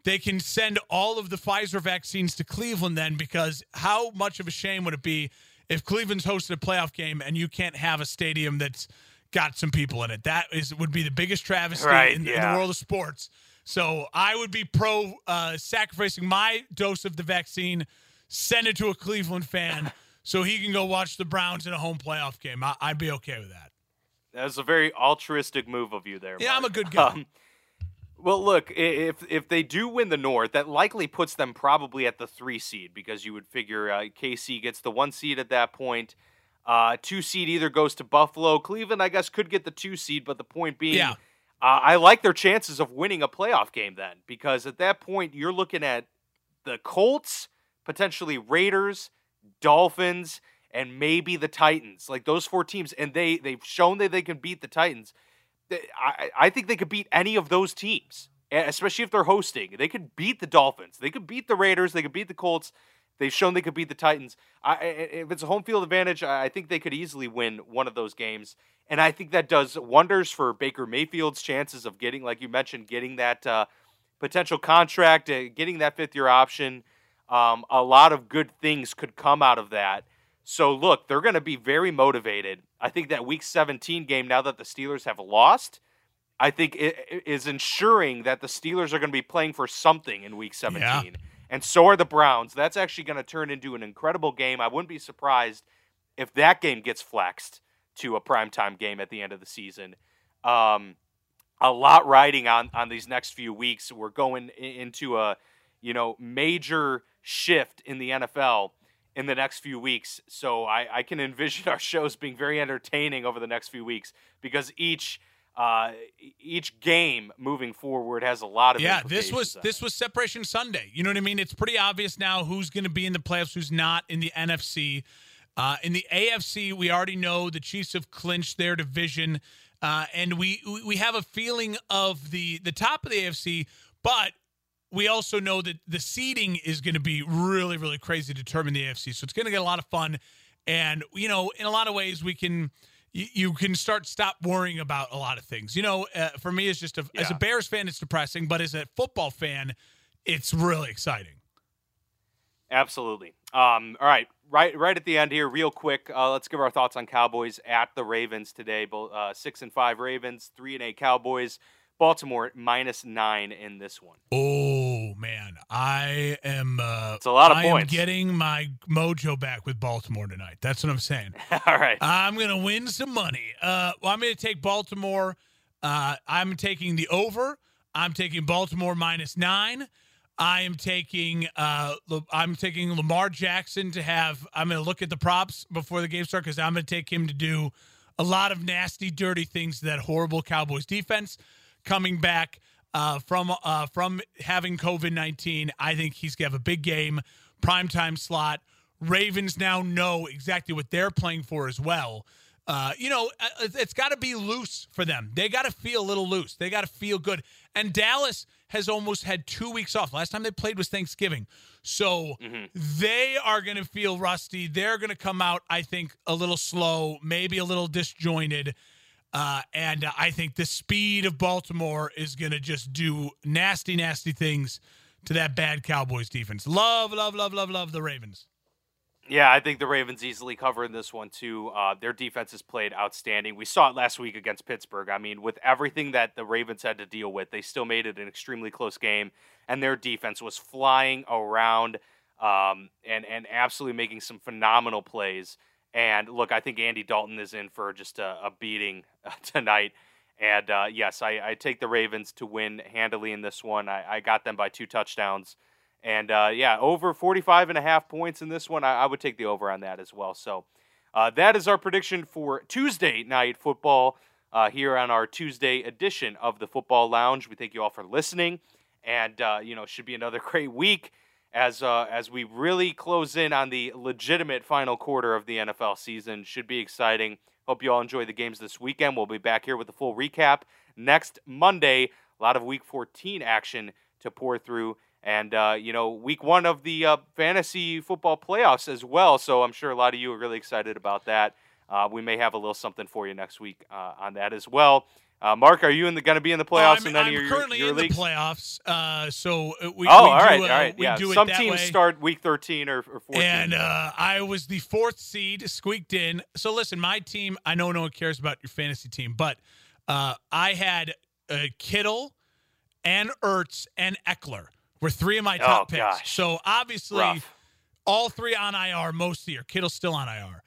they can send all of the Pfizer vaccines to Cleveland then because how much of a shame would it be if Cleveland's hosted a playoff game and you can't have a stadium that's got some people in it? That is would be the biggest travesty right, in, yeah. in, the world of sports. So I would be pro uh, sacrificing my dose of the vaccine, send it to a Cleveland fan so he can go watch the Browns in a home playoff game. I, would be okay with that. That was a very altruistic move of you there. Yeah, Mark. I'm a good guy. Um, well, look, if if they do win the North, that likely puts them probably at the three seed because you would figure uh, KC gets the one seed at that point. Uh, two seed either goes to Buffalo. Cleveland, I guess, could get the two seed, but the point being, yeah. uh, I like their chances of winning a playoff game then because at that point you're looking at the Colts, potentially Raiders, Dolphins, and maybe the Titans. Like those four teams, and they they've shown that they can beat the Titans. I, I think they could beat any of those teams, especially if they're hosting. They could beat the Dolphins. They could beat the Raiders. They could beat the Colts. They've shown they could beat the Titans. I, if it's a home field advantage, I think they could easily win one of those games. And I think that does wonders for Baker Mayfield's chances of getting, like you mentioned, getting that uh, potential contract, uh, getting that fifth year option. Um, a lot of good things could come out of that. So look, they're going to be very motivated. I think that Week 17 game, now that the Steelers have lost, I think it is ensuring that the Steelers are going to be playing for something in Week 17, yeah. And so are the Browns. That's actually going to turn into an incredible game. I wouldn't be surprised if that game gets flexed to a primetime game at the end of the season. Um, a lot riding on on these next few weeks. We're going into a you know major shift in the NFL in the next few weeks. So I, I can envision our shows being very entertaining over the next few weeks because each uh, each game moving forward has a lot of yeah. This was this was Separation Sunday. You know what I mean? It's pretty obvious now who's going to be in the playoffs, who's not in the NFC. Uh, in the AFC, we already know the Chiefs have clinched their division, uh, and we we have a feeling of the the top of the AFC, but we also know that the seeding is going to be really, really crazy to determine the AFC. So it's going to get a lot of fun. And, you know, in a lot of ways, we can, you, you can start stop worrying about a lot of things. You know, uh, for me, it's just a, yeah. as a Bears fan, it's depressing, but as a football fan, it's really exciting. Absolutely. Um, all right, right, right at the end here, real quick. Uh, let's give our thoughts on Cowboys at the Ravens today. Both uh, six and five Ravens, three and eight Cowboys. Baltimore minus nine in this one. Oh man, I am. Uh, it's a lot of I points. am getting my mojo back with Baltimore tonight. That's what I'm saying. All right. I'm gonna win some money. Uh, well, I'm gonna take Baltimore. Uh, I'm taking the over. I'm taking Baltimore minus nine. I am taking uh, I'm taking Lamar Jackson to have. I'm going to look at the props before the game starts because I'm going to take him to do a lot of nasty, dirty things to that horrible Cowboys defense. Coming back uh, from uh, from having COVID nineteen, I think he's going to have a big game, primetime slot. Ravens now know exactly what they're playing for as well. Uh, you know, uh, it's got to be loose for them. They got to feel a little loose. They got to feel good. And Dallas has almost had two weeks off. Last time they played was Thanksgiving. So mm-hmm. they are going to feel rusty. They're going to come out, I think, a little slow, maybe a little disjointed. Uh, and uh, I think the speed of Baltimore is going to just do nasty, nasty things to that bad Cowboys defense. Love, love, love, love, love the Ravens. Yeah, I think the Ravens easily cover in this one too. Uh, their defense has played outstanding. We saw it last week against Pittsburgh. I mean, with everything that the Ravens had to deal with, they still made it an extremely close game, and their defense was flying around um, and and absolutely making some phenomenal plays. And look, I think Andy Dalton is in for just a, a beating uh, tonight. And uh, yes, I, I, take the Ravens to win handily in this one. I, I got them by two touchdowns. And uh, yeah, over 45 and a half points in this one. I, I would take the over on that as well. So uh, that is our prediction for Tuesday night football uh, here on our Tuesday edition of the Football Lounge. We thank you all for listening. And, uh, you know, should be another great week as, uh, as we really close in on the legitimate final quarter of the NFL season. Should be exciting. Hope you all enjoy the games this weekend. We'll be back here with a full recap next Monday. A lot of week 14 action to pour through and uh, you know week one of the uh, fantasy football playoffs as well. So I'm sure a lot of you are really excited about that. Uh, we may have a little something for you next week uh, on that as well. Uh, Mark, are you in the going to be in the playoffs I'm, in any I'm of your, currently your in leagues? the playoffs. Uh, so we, oh, we all do, right, all right, yeah. Some teams way. start week 13 or, or 14. And I was the fourth seed, squeaked in. So listen, my team. I know no one cares about your fantasy team, but I had Kittle and Ertz and Ekeler were three of my top oh, picks. Gosh. So obviously, Rough. all three on IR most of the year. Kittle's still on IR.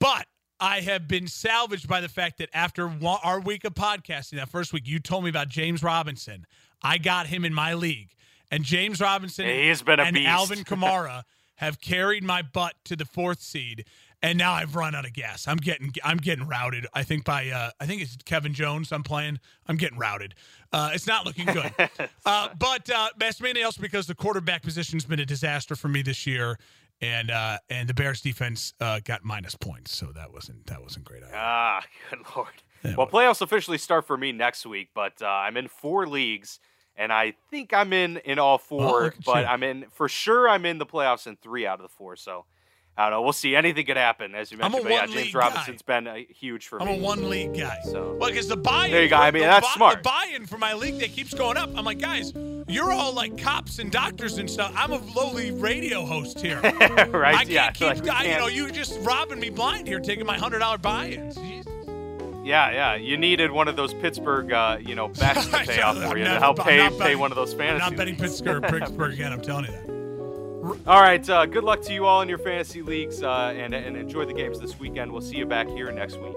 But I have been salvaged by the fact that after one, our week of podcasting, that first week, you told me about James Robinson. I got him in my league. And James Robinson he has been a and beast. Alvin Kamara have carried my butt to the fourth seed. And now I've run out of gas. I'm getting I'm getting routed. I think by uh, I think it's Kevin Jones. I'm playing. I'm getting routed. Uh, it's not looking good. uh, but uh, that's mainly else because the quarterback position's been a disaster for me this year, and uh, and the Bears defense uh, got minus points, so that wasn't that wasn't great. Either. Ah, good lord. Yeah, well, playoffs officially start for me next week, but uh, I'm in four leagues, and I think I'm in in all four. but you. I'm in for sure. I'm in the playoffs in three out of the four. So. I don't know. We'll see. Anything could happen, as you I'm a mentioned. But yeah, James Robinson's been uh, huge for me. I'm a one league guy. So- well, because the buy-in, There you go. I mean, that's buy- smart. The buy-in for my league that keeps going up. I'm like, guys, you're all like cops and doctors and stuff. I'm a lowly radio host here. right? I yeah. can't keep, like, I- you can't- know, you're just robbing me blind here, taking my hundred dollar buy-ins. Jeez. Yeah, yeah. You needed one of those Pittsburgh, uh, you know, bets to pay off for you to help pay pay one of those I'm fantasy. not betting. Pittsburgh, Pittsburgh again. I'm telling you that. All right. Uh, good luck to you all in your fantasy leagues uh, and, and enjoy the games this weekend. We'll see you back here next week.